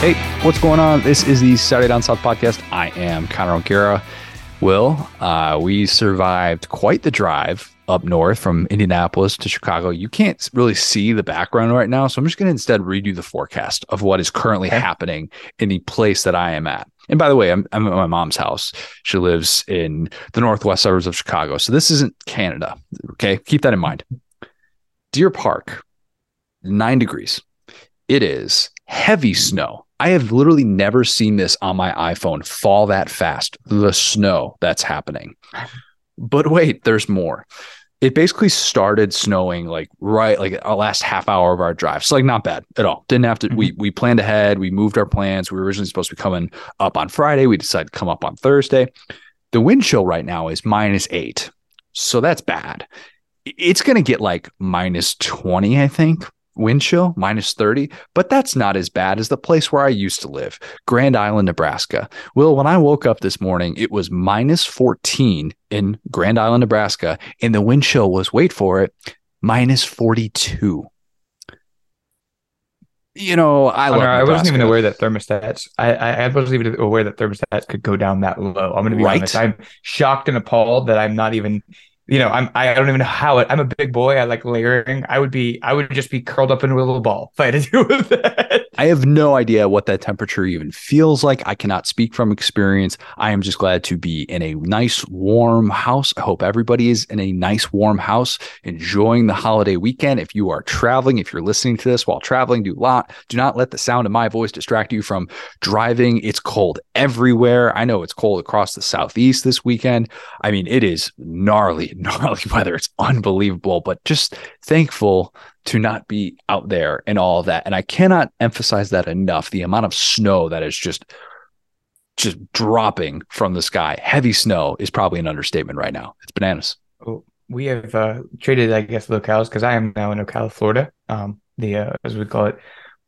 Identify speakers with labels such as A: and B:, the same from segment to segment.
A: Hey, what's going on? This is the Saturday Down South podcast. I am Connor O'Gara. Will, uh, we survived quite the drive up north from Indianapolis to Chicago. You can't really see the background right now, so I'm just going to instead read you the forecast of what is currently okay. happening in the place that I am at. And by the way, I'm, I'm at my mom's house. She lives in the northwest suburbs of Chicago. So this isn't Canada. Okay. Keep that in mind. Deer Park, nine degrees. It is heavy snow. I have literally never seen this on my iPhone fall that fast. The snow that's happening. But wait, there's more. It basically started snowing like right like our last half hour of our drive. So like not bad at all. Didn't have to mm-hmm. we we planned ahead. We moved our plans. We were originally supposed to be coming up on Friday. We decided to come up on Thursday. The wind chill right now is minus eight. So that's bad. It's gonna get like minus 20, I think, wind chill, minus 30, but that's not as bad as the place where I used to live, Grand Island, Nebraska. Well, when I woke up this morning, it was minus 14 in Grand Island, Nebraska, and the wind chill was, wait for it, minus 42. You know, I oh, love. I
B: wasn't even aware that thermostats. I, I wasn't even aware that thermostats could go down that low. I'm going to be right. honest. I'm shocked and appalled that I'm not even you know, I'm I don't even know how it. I'm a big boy. I like layering. I would be I would just be curled up into a little ball if I had to deal with that.
A: I have no idea what that temperature even feels like. I cannot speak from experience. I am just glad to be in a nice warm house. I hope everybody is in a nice warm house, enjoying the holiday weekend. If you are traveling, if you're listening to this while traveling, do not do not let the sound of my voice distract you from driving. It's cold everywhere. I know it's cold across the southeast this weekend. I mean, it is gnarly gnarly weather. It's unbelievable, but just thankful to not be out there and all of that. And I cannot emphasize that enough. The amount of snow that is just just dropping from the sky, heavy snow is probably an understatement right now. It's bananas.
B: Oh, we have uh, traded, I guess, locales because I am now in Ocala, Florida. Um, the uh, as we call it,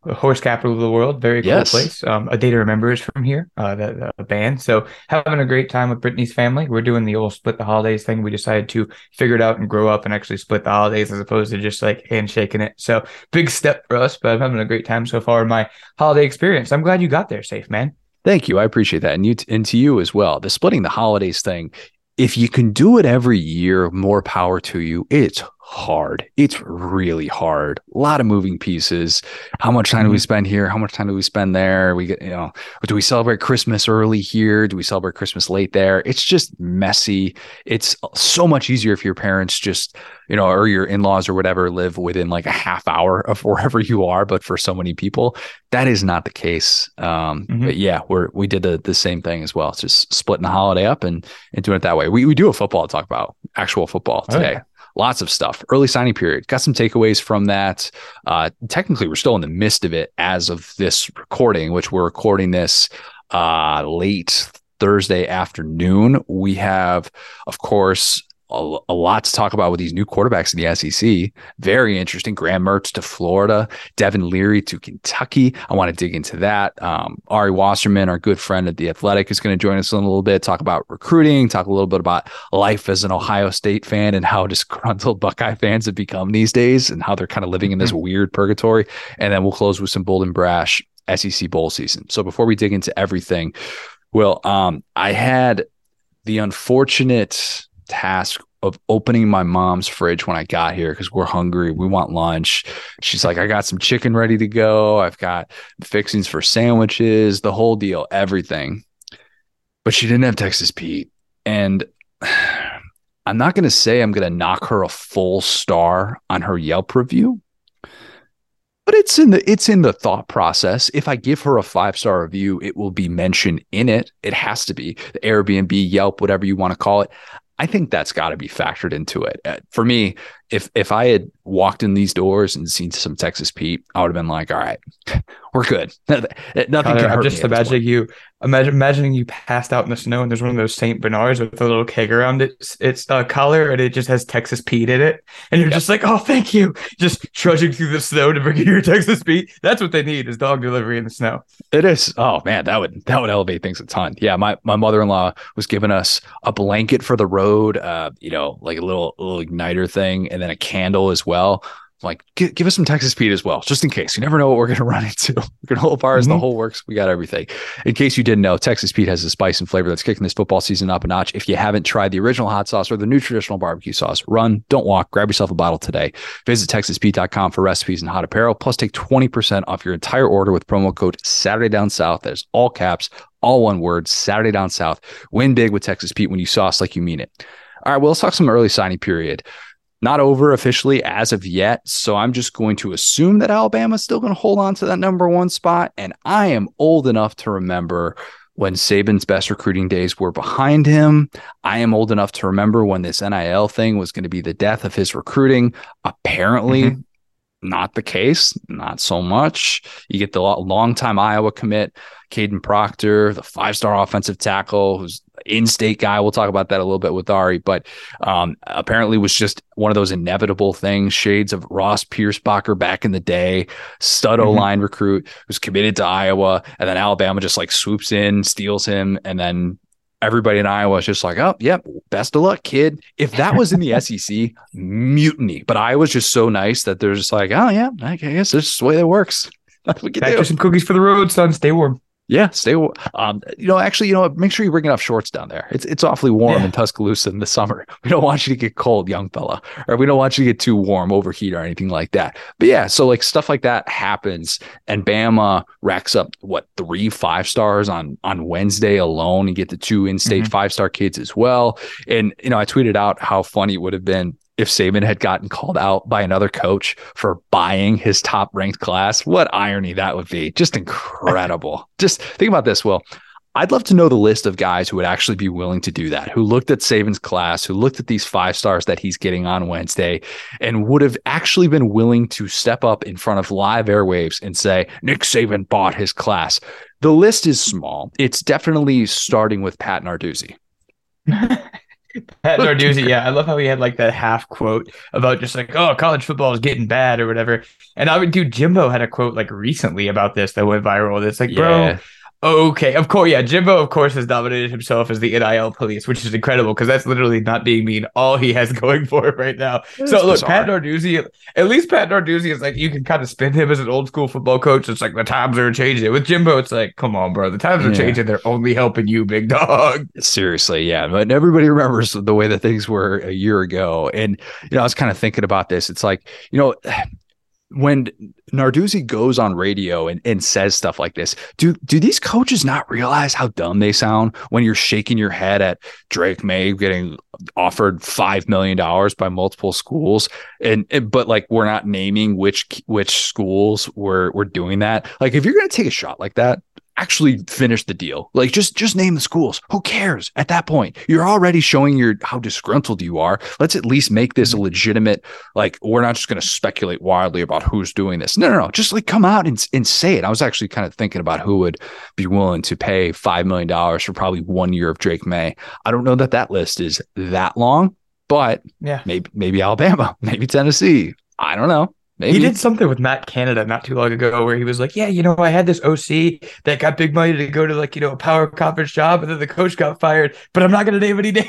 B: horse capital of the world. Very cool yes. place. Um, a day to remember is from here, uh, the, the, band. So having a great time with Brittany's family. We're doing the old split the holidays thing. We decided to figure it out and grow up and actually split the holidays as opposed to just like handshaking it. So big step for us, but I'm having a great time so far in my holiday experience. I'm glad you got there safe, man.
A: Thank you. I appreciate that. And you t- and to you as well. The splitting the holidays thing, if you can do it every year, more power to you. It's hard. It's really hard. A lot of moving pieces. How much time do we mm-hmm. spend here? How much time do we spend there? We get, you know, do we celebrate Christmas early here? Do we celebrate Christmas late there? It's just messy. It's so much easier if your parents just, you know, or your in-laws or whatever live within like a half hour of wherever you are. But for so many people, that is not the case. Um, mm-hmm. But yeah, we're we did the, the same thing as well. It's just splitting the holiday up and and doing it that way. We we do a football talk about actual football today. Oh, yeah lots of stuff. Early signing period, got some takeaways from that. Uh, technically, we're still in the midst of it as of this recording, which we're recording this uh, late Thursday afternoon. We have, of course, a, a, lot to talk about with these new quarterbacks in the SEC. Very interesting. Graham Mertz to Florida, Devin Leary to Kentucky. I want to dig into that. Um, Ari Wasserman, our good friend at the Athletic, is going to join us in a little bit. Talk about recruiting. Talk a little bit about life as an Ohio State fan and how disgruntled Buckeye fans have become these days, and how they're kind of living in this mm-hmm. weird purgatory. And then we'll close with some bold and brash SEC bowl season. So before we dig into everything, well, um, I had the unfortunate task of opening my mom's fridge when I got here because we're hungry. We want lunch. She's like, I got some chicken ready to go. I've got fixings for sandwiches, the whole deal, everything. But she didn't have Texas Pete. And I'm not going to say I'm going to knock her a full star on her Yelp review. But it's in the it's in the thought process. If I give her a five star review, it will be mentioned in it. It has to be the Airbnb, Yelp, whatever you want to call it. I think that's got to be factored into it. Uh, for me, if if I had walked in these doors and seen some Texas Pete, I would have been like, "All right, we're good. Nothing Connor,
B: I'm just imagining you imagine imagining you passed out in the snow and there's one of those Saint Bernards with a little keg around its its uh, collar and it just has Texas Pete in it, and you're yep. just like, "Oh, thank you!" Just trudging through the snow to bring you your Texas Pete. That's what they need is dog delivery in the snow.
A: It is. Oh man, that would that would elevate things a ton. Yeah, my my mother in law was giving us a blanket for the road, uh, you know, like a little little igniter thing, and then a candle as well. like give, give us some Texas Pete as well, just in case. You never know what we're going to run into. Granola bars, mm-hmm. the whole works. We got everything. In case you didn't know, Texas Pete has a spice and flavor that's kicking this football season up a notch. If you haven't tried the original hot sauce or the new traditional barbecue sauce, run, don't walk, grab yourself a bottle today. Visit TexasPete.com for recipes and hot apparel. Plus, take 20% off your entire order with promo code Saturday Down South. That is all caps, all one word, Saturday Down South. Win big with Texas Pete when you sauce like you mean it. All right, well, let's talk some early signing period not over officially as of yet. So I'm just going to assume that Alabama's still going to hold on to that number one spot. And I am old enough to remember when Saban's best recruiting days were behind him. I am old enough to remember when this NIL thing was going to be the death of his recruiting. Apparently, mm-hmm. not the case, not so much. You get the long-time Iowa commit, Kadyn Proctor, the five star offensive tackle who's in-state guy. We'll talk about that a little bit with Ari, but um, apparently was just one of those inevitable things. Shades of Ross Pierschbacher back in the day, stud mm-hmm. line recruit who's committed to Iowa, and then Alabama just like swoops in, steals him, and then everybody in Iowa is just like, oh, yep, best of luck, kid. If that was in the SEC, mutiny. But Iowa's just so nice that they're just like, oh yeah, I guess this is the way that works.
B: That's what you do. some cookies for the road, son. Stay warm.
A: Yeah, stay. Um, you know, actually, you know, make sure you bring enough shorts down there. It's it's awfully warm yeah. in Tuscaloosa in the summer. We don't want you to get cold, young fella, or we don't want you to get too warm, overheat, or anything like that. But yeah, so like stuff like that happens, and Bama racks up what three five stars on on Wednesday alone. and get the two in-state mm-hmm. five star kids as well. And you know, I tweeted out how funny it would have been if Saban had gotten called out by another coach for buying his top ranked class. What irony that would be. Just incredible. Just think about this, Will. I'd love to know the list of guys who would actually be willing to do that, who looked at Saban's class, who looked at these five stars that he's getting on Wednesday, and would have actually been willing to step up in front of live airwaves and say, Nick Saban bought his class. The list is small. It's definitely starting with Pat Narduzzi.
B: Pat Narduzzi, yeah, I love how he had like that half quote about just like, oh, college football is getting bad or whatever. And I would do Jimbo had a quote like recently about this that went viral. It's like, yeah. bro, Okay, of course, yeah. Jimbo, of course, has nominated himself as the NIL police, which is incredible because that's literally not being mean. All he has going for it right now. It's so look, bizarre. Pat Narduzzi, at least Pat Narduzzi is like you can kind of spin him as an old school football coach. It's like the times are changing. With Jimbo, it's like, come on, bro, the times are yeah. changing. They're only helping you, big dog.
A: Seriously, yeah. But everybody remembers the way that things were a year ago, and you know, I was kind of thinking about this. It's like you know when Narduzzi goes on radio and, and says stuff like this, do do these coaches not realize how dumb they sound when you're shaking your head at Drake Maye getting offered five million dollars by multiple schools and, and, but like we're not naming which which schools were were doing that. Like if you're gonna take a shot like that, actually finish the deal. Like just just name the schools. Who cares at that point? You're already showing your how disgruntled you are. Let's at least make this a mm-hmm. legitimate like we're not just going to speculate wildly about who's doing this. No, no, no. Just like come out and, and say it. I was actually kind of thinking about who would be willing to pay 5 million dollars for probably 1 year of Drake Maye. I don't know that that list is that long, but yeah. Maybe maybe Alabama, maybe Tennessee. I don't know.
B: Maybe. He did something with Matt Canada not too long ago where he was like, Yeah, you know, I had this OC that got big money to go to like, you know, a power conference job, and then the coach got fired, but I'm not gonna name any names.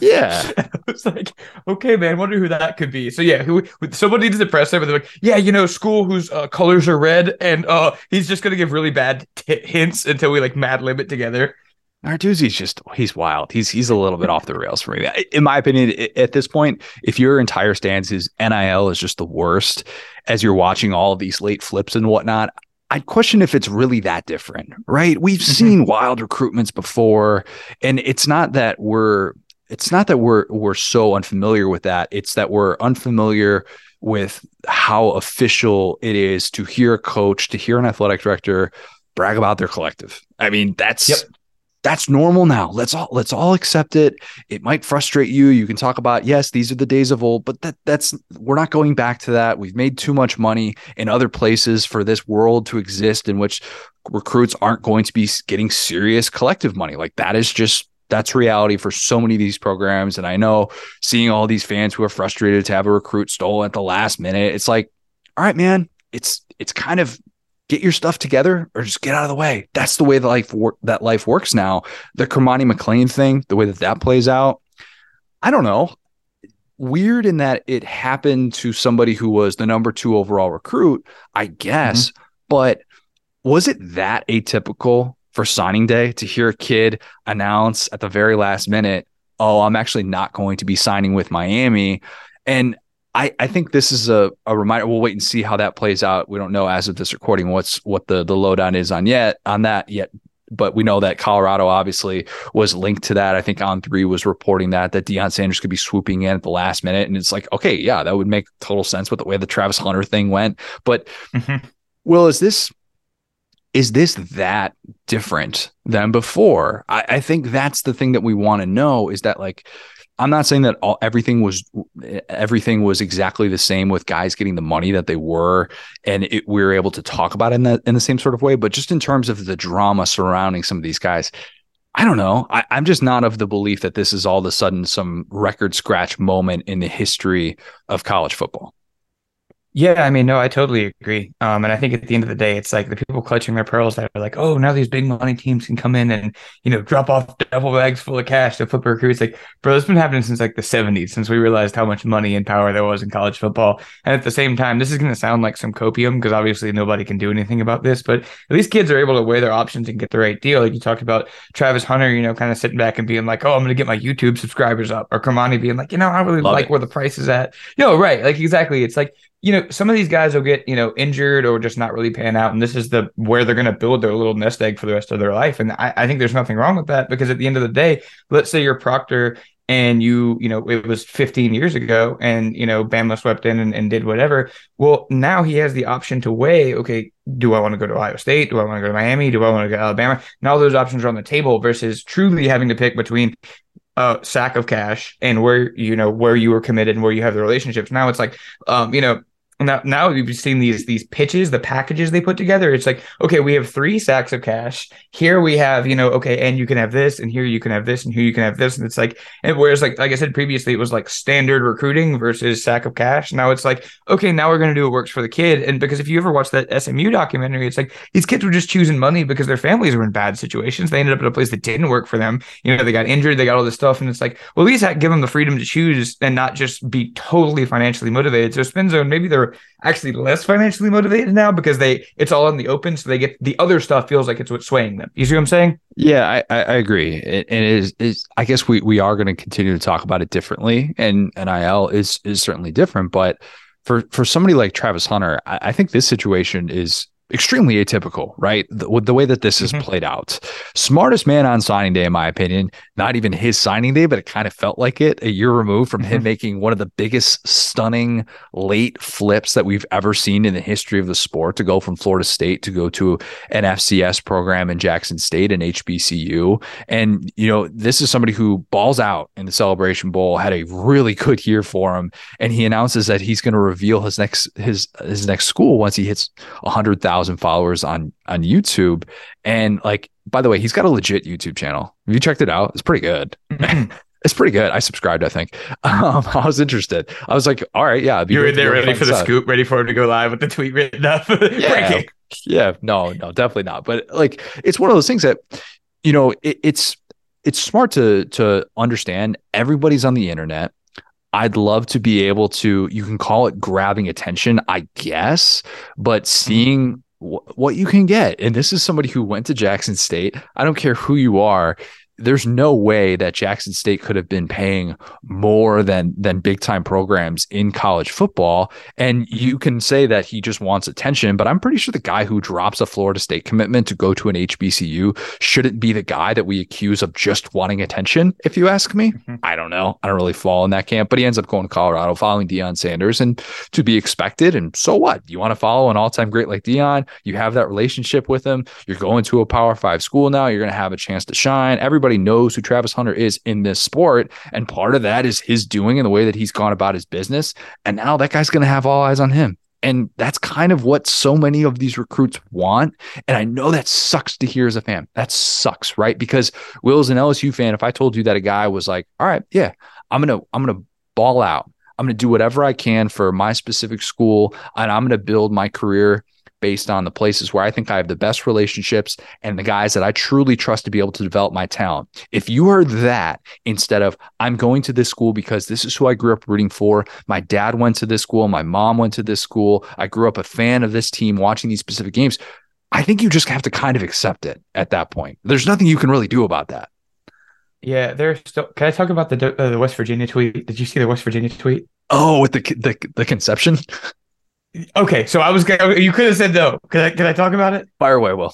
A: Yeah.
B: I was like, okay, man, wonder who that could be. So yeah, who someone needs to press him, and they're like, yeah, you know, school whose uh, colors are red, and uh, he's just gonna give really bad t- hints until we like mad limit together.
A: Narduzzi's just he's wild. He's he's a little bit off the rails for me. In my opinion, at this point, if your entire stance is NIL is just the worst, as you're watching all of these late flips and whatnot, I'd question if it's really that different, right? We've mm-hmm. seen wild recruitments before, and it's not that we're it's not that we're we're so unfamiliar with that. It's that we're unfamiliar with how official it is to hear a coach, to hear an athletic director brag about their collective. I mean, that's yep that's normal now. Let's all let's all accept it. It might frustrate you. You can talk about yes, these are the days of old, but that that's we're not going back to that. We've made too much money in other places for this world to exist in which recruits aren't going to be getting serious collective money. Like that is just that's reality for so many of these programs. And I know seeing all these fans who are frustrated to have a recruit stolen at the last minute, it's like, all right, man, it's it's kind of get your stuff together or just get out of the way. That's the way that life wor- that life works now. The Cormani McClain thing, the way that that plays out, I don't know. weird in that it happened to somebody who was the number two overall recruit, I guess. Mm-hmm. But was it that atypical for signing day to hear a kid announce at the very last minute, oh, I'm actually not going to be signing with Miami? And I, I think this is a, a reminder. We'll wait and see how that plays out. We don't know as of this recording what's what the the lowdown is on yet on that yet but we know that Colorado obviously was linked to that. I think On3 was reporting that that Deion Sanders could be swooping in at the last minute, and it's like, okay, yeah, that would make total sense with the way the Travis Hunter thing went. But mm-hmm. Will, is this is this that different than before? I, I think that's the thing that we want to know is that like I'm not saying that all everything was everything was exactly the same with guys getting the money that they were, and it, we were able to talk about it in that in the same sort of way. But just in terms of the drama surrounding some of these guys, I don't know. I, am just not of the belief that this is all of a sudden some record scratch moment in the history of college football.
B: Yeah, I mean, no, I totally agree. Um, and I think at the end of the day, it's like the people clutching their pearls that are like, oh, now these big money teams can come in and, you know, drop off double bags full of cash to flip recruits. Like, bro, it's been happening since like the 70s, since we realized how much money and power there was in college football. And at the same time, this is going to sound like some copium because obviously nobody can do anything about this, but at least kids are able to weigh their options and get the right deal. Like you talked about Travis Hunter, you know, kind of sitting back and being like, oh, I'm going to get my YouTube subscribers up, or Cormani being like, you know, I really Love like it. where the price is at. Know, right. Like, exactly. It's like, you know, some of these guys will get, you know, injured or just not really pan out. And this is the where they're going to build their little nest egg for the rest of their life. And I, I, think there's nothing wrong with that because at the end of the day, let's say you're Proctor and you, you know, it was 15 years ago and, you know, Bama swept in and, and did whatever. Well, now he has the option to weigh, okay, do I want to go to Ohio State? Do I want to go to Miami? Do I want to go to Alabama? All those options are on the table versus truly having to pick between a sack of cash and where you know where you were committed and where you have the relationships. Now it's like, um, you know, now now we've seen these these pitches the packages they put together it's like okay we have three sacks of cash. Here we have you know okay and you can have this and here you can have this and here you can have this. And it's like and whereas like like i said previously it was like standard recruiting versus sack of cash. Now it's like okay now we're going to do what works for the kid. And because if you ever watch that smu documentary it's like these kids were just choosing money because their families were in bad situations. They ended up in a place that didn't work for them. You know they got injured they got all this stuff and it's like well at least give them the freedom to choose and not just be totally financially motivated. So spin zone maybe they're actually less financially motivated now because they it's all in the open, so they get the other stuff feels like it's what's swaying them. You see what I'm saying?
A: Yeah, I, I agree. And it is, is I guess we we are going to continue to talk about it differently, and NIL is is certainly different, but for for somebody like Travis Hunter, I, I think this situation is extremely atypical, right? The, with the way that this has mm-hmm. played out. Smartest man on signing day, in my opinion. Not even his signing day, but it kind of felt like it a year removed from mm-hmm. him making one of the biggest, stunning late flips that we've ever seen in the history of the sport to go from Florida State to go to an FCS program in Jackson State and HBCU. And, you know, this is somebody who balls out in the Celebration Bowl, had a really good year for him. And he announces that he's going to reveal his next his his next school once he hits a hundred thousand followers on on YouTube. And like, by the way, he's got a legit YouTube channel. Have you checked it out? It's pretty good. Mm-hmm. it's pretty good. I subscribed, I think. Um, I was interested. I was like, all right, yeah.
B: You were there ready for the scoop, ready for him to go live with the tweet written up.
A: yeah, yeah, no, no, definitely not. But like, it's one of those things that, you know, it, it's it's smart to to understand everybody's on the internet. I'd love to be able to, you can call it grabbing attention, I guess, but seeing what you can get. And this is somebody who went to Jackson State. I don't care who you are there's no way that Jackson State could have been paying more than than big time programs in college football. And you can say that he just wants attention, but I'm pretty sure the guy who drops a Florida State commitment to go to an HBCU shouldn't be the guy that we accuse of just wanting attention. If you ask me, mm-hmm. I don't know. I don't really fall in that camp, but he ends up going to Colorado, following Deion Sanders, and to be expected. And so what? You want to follow an all time great like Deion? You have that relationship with him. You're going to a Power Five school now. You're going to have a chance to shine. Everybody everybody knows who Travis Hunter is in this sport. And part of that is his doing and the way that he's gone about his business. And now that guy's going to have all eyes on him. And that's kind of what so many of these recruits want. And I know that sucks to hear as a fan. That sucks, right? Because Will's an LSU fan. If I told you that a guy was like, all right, yeah, I'm gonna, I'm gonna ball out. I'm gonna do whatever I can for my specific school, and I'm gonna build my career based on the places where I think I have the best relationships and the guys that I truly trust to be able to develop my talent. If you are that instead of I'm going to this school because this is who I grew up rooting for, my dad went to this school, my mom went to this school, I grew up a fan of this team watching these specific games. I think you just have to kind of accept it at that point. There's nothing you can really do about that.
B: Yeah, there's still. Can I talk about the uh, the West Virginia tweet? Did you see the West Virginia tweet?
A: Oh, with the the the conception.
B: Okay, so I was you could have said no. Can I can I talk about it?
A: Fire away, Will.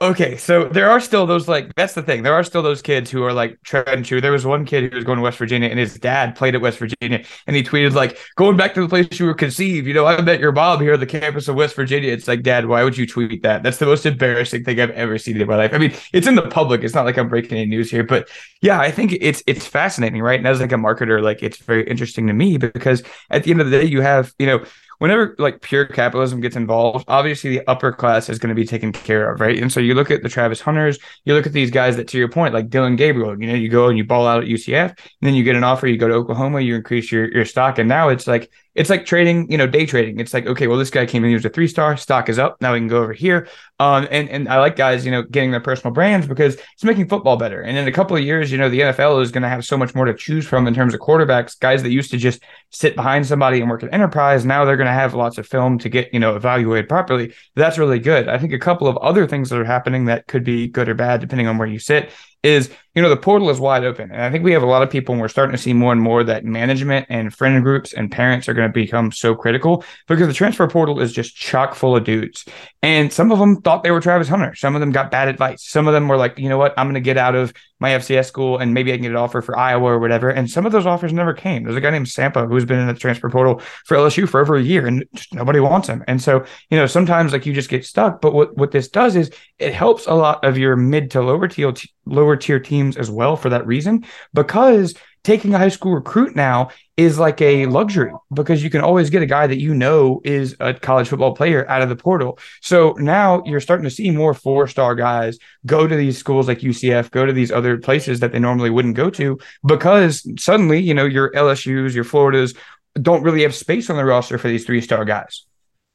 B: Okay, so there are still those like that's the thing. There are still those kids who are like tread and true. There was one kid who was going to West Virginia, and his dad played at West Virginia, and he tweeted like, "Going back to the place you were conceived." You know, I met your mom here at the campus of West Virginia. It's like, Dad, why would you tweet that? That's the most embarrassing thing I've ever seen in my life. I mean, it's in the public. It's not like I'm breaking any news here, but yeah, I think it's it's fascinating, right? And as like a marketer, like it's very interesting to me because at the end of the day, you have you know whenever like pure capitalism gets involved, obviously the upper class is going to be taken care of, right? And so you look at the Travis Hunters, you look at these guys that, to your point, like Dillon Gabriel, you know, you go and you ball out at UCF, and then you get an offer, you go to Oklahoma, you increase your your stock, and now it's like it's like trading, you know, day trading. It's like, okay, well, this guy came in, he was a three star, stock is up. Now we can go over here. Um, and, and I like guys, you know, getting their personal brands because it's making football better. And in a couple of years, you know, the NFL is going to have so much more to choose from in terms of quarterbacks, guys that used to just sit behind somebody and work at enterprise. Now they're going to have lots of film to get, you know, evaluated properly. That's really good. I think a couple of other things that are happening that could be good or bad, depending on where you sit, is you know the portal is wide open. And i think we have a lot of people and we're starting to see more and more that management and friend groups and parents are going to become so critical because the transfer portal is just chock full of dudes. And some of them thought they were travis hunter. Some of them got bad advice. Some of them were like you know what? I'm going to get out of my fcs school and maybe i can get an offer for iowa or whatever. And some of those offers never came. There's a guy named sampa who's been in the transfer portal for lsu for over a year and nobody wants him. And so you know sometimes like you just get stuck. But what what this does is it helps a lot of your mid to lower tier lower tier teams as well for that reason because taking a high school recruit now is like a luxury because you can always get a guy that you know is a college football player out of the portal. So now you're starting to see more four star guys go to these schools like UCF, go to these other places that they normally wouldn't go to because suddenly, you know, your LSUs, your Floridas don't really have space on the roster for these three star guys.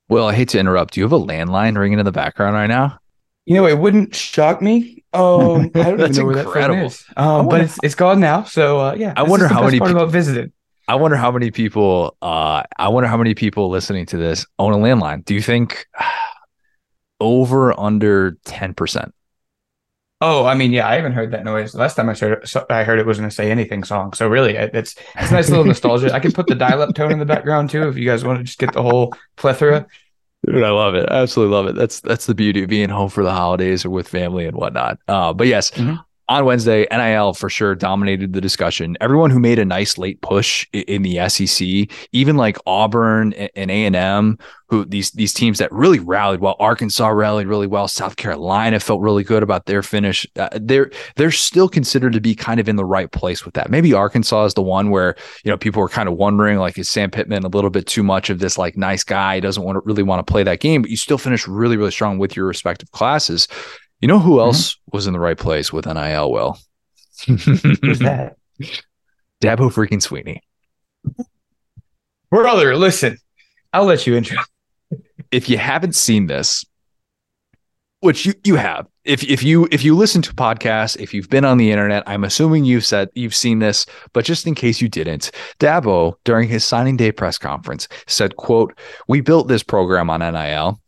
A: Well, I hate to interrupt. Do you have a landline ringing in the background right now?
B: You know, it wouldn't shock me. Um, I don't even know where incredible. that is. Um, wonder, but it's it's gone now. So uh, yeah,
A: I wonder how many
B: people about visited.
A: I wonder how many people. Uh, I wonder how many people listening to this own a landline. Do you think over under ten percent?
B: Oh, I mean, yeah, I haven't heard that noise. The Last time I heard it, I heard it was going to say anything song. So really, it's it's a nice little nostalgia. I can put the dial-up tone in the background too, if you guys want to just get the whole plethora.
A: Dude, I love it. I absolutely love it. That's that's the beauty of being home for the holidays or with family and whatnot. Uh, but yes, mm-hmm on Wednesday, NIL for sure dominated the discussion. Everyone who made a nice late push in the SEC, even like Auburn and A and M, who these these teams that really rallied well. Arkansas rallied really well. South Carolina felt really good about their finish. Uh, they're they're still considered to be kind of in the right place with that. Maybe Arkansas is the one where you know people were kind of wondering like is Sam Pittman a little bit too much of this like nice guy doesn't want to really want to play that game, but you still finish really really strong with your respective classes. You know who mm-hmm. else mm-hmm. was in the right place with NIL? Well,
B: who's that?
A: Dabo freaking Swinney.
B: Brother, listen, I'll let you intro.
A: if you haven't seen this, which you, you have, if if you if you listen to podcasts, if you've been on the internet, I'm assuming you've said you've seen this, but just in case you didn't, Dabo during his signing day press conference said, "quote We built this program on NIL.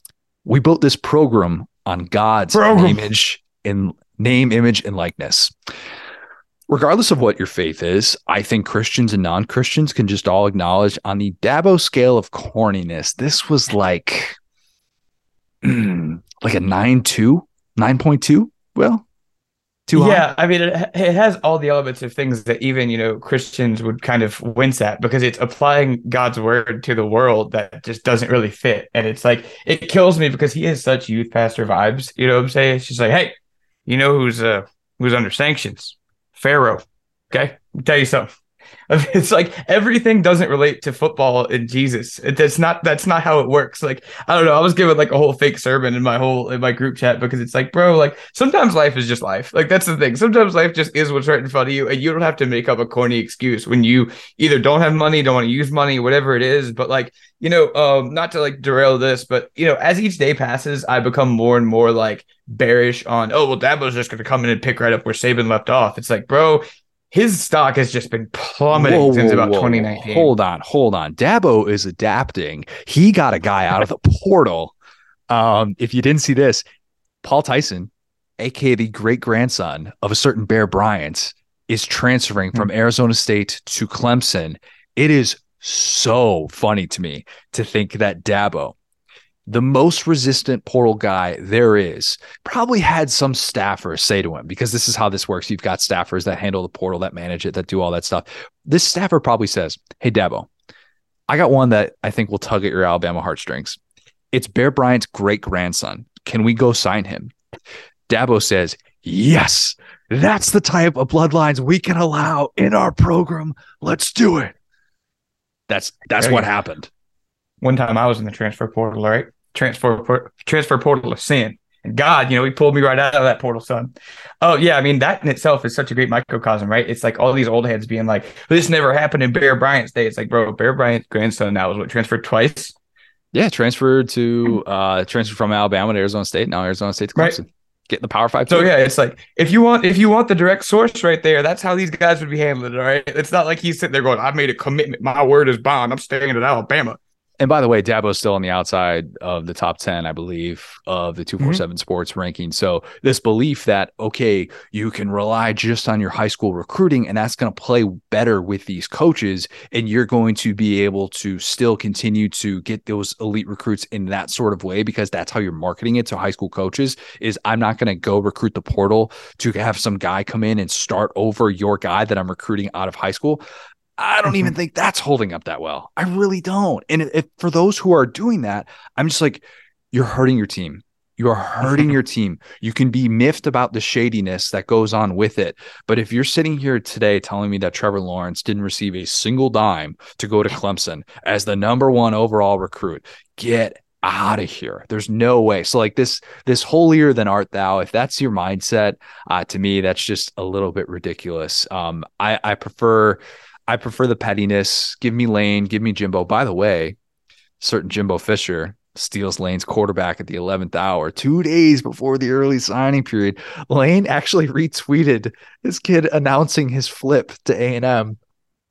A: We built this program on God's image in name, image, and likeness. Regardless of what your faith is, I think Christians and non Christians can just all acknowledge on the Dabo scale of corniness, this was like, like a 9 2, 9.2. Well,
B: too yeah, high? I mean, it, it has all the elements of things that even you know Christians would kind of wince at because it's applying God's word to the world that just doesn't really fit, and it's like it kills me because he has such youth pastor vibes. You know what I'm saying? Just like, hey, you know who's uh who's under sanctions? Pharaoh. Okay, I'll tell you something. It's like everything doesn't relate to football and Jesus. That's not that's not how it works. Like I don't know. I was given like a whole fake sermon in my whole in my group chat because it's like, bro, like sometimes life is just life. Like that's the thing. Sometimes life just is what's right in front of you, and you don't have to make up a corny excuse when you either don't have money, don't want to use money, whatever it is. But like you know, um, not to like derail this, but you know, as each day passes, I become more and more like bearish on, oh well, Dabo's just gonna come in and pick right up where Saban left off. It's like, bro, his stock has just been plummeting whoa, since whoa, about whoa, 2019.
A: Hold on, hold on. Dabo is adapting. He got a guy out of the portal. Um, if you didn't see this, Paul Tyson, aka the great grandson of a certain Bear Bryant, is transferring from mm-hmm. Arizona State to Clemson. It is so funny to me to think that Dabo, the most resistant portal guy there is, probably had some staffers say to him, because this is how this works. You've got staffers that handle the portal, that manage it, that do all that stuff. This staffer probably says, Hey, Dabo, I got one that I think will tug at your Alabama heartstrings. It's Bear Bryant's great grandson. Can we go sign him? Dabo says, Yes, that's the type of bloodlines we can allow in our program. Let's do it. That's that's what happened.
B: One time I was in the transfer portal, right? Transfer transfer portal of sin. And God, you know, he pulled me right out of that portal, son. Oh, yeah. I mean, that in itself is such a great microcosm, right? It's like all these old heads being like, this never happened in Bear Bryant's day. It's like, bro, Bear Bryant's grandson now was what transferred twice.
A: Yeah, transferred to uh transferred from Alabama to Arizona State. Now Arizona State to Clemson. Right get the Power Five.
B: So yeah, it's like if you want if you want the direct source right there, that's how these guys would be handling it. All right, it's not like he's sitting there going, "I made a commitment. My word is bond. I'm staying at Alabama."
A: And by the way, Dabo's still on the outside of the top 10, I believe, of the 247 mm-hmm. sports ranking. So, this belief that, okay, you can rely just on your high school recruiting and that's going to play better with these coaches, and you're going to be able to still continue to get those elite recruits in that sort of way because that's how you're marketing it to high school coaches. Is I'm not going to go recruit the portal to have some guy come in and start over your guy that I'm recruiting out of high school. I don't even mm-hmm. think that's holding up that well. I really don't. And if, for those who are doing that, I'm just like, you're hurting your team. You are hurting your team. You can be miffed about the shadiness that goes on with it. But if you're sitting here today telling me that Trevor Lawrence didn't receive a single dime to go to Clemson as the number one overall recruit, get out of here. There's no way. So like this, this holier than art thou, if that's your mindset, uh, to me, that's just a little bit ridiculous. Um, I, I prefer I prefer the pettiness. Give me Lane, give me Jimbo. By the way, certain Jimbo Fisher steals Lane's quarterback at the 11th hour, two days before the early signing period. Lane actually retweeted his kid announcing his flip to A&M.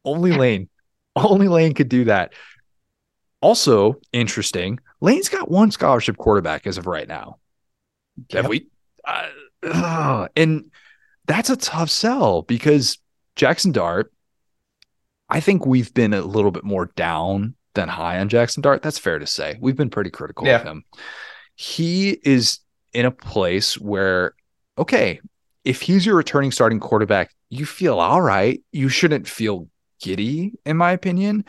A: Only Lane, only Lane could do that. Also interesting, Lane's got one scholarship quarterback as of right now. Yep. Have we? Uh, and that's a tough sell because Jackson Dart I think we've been a little bit more down than high on Jackson Dart. That's fair to say. We've been pretty critical yeah. of him. He is in a place where, okay, if he's your returning starting quarterback, you feel all right. You shouldn't feel giddy, in my opinion.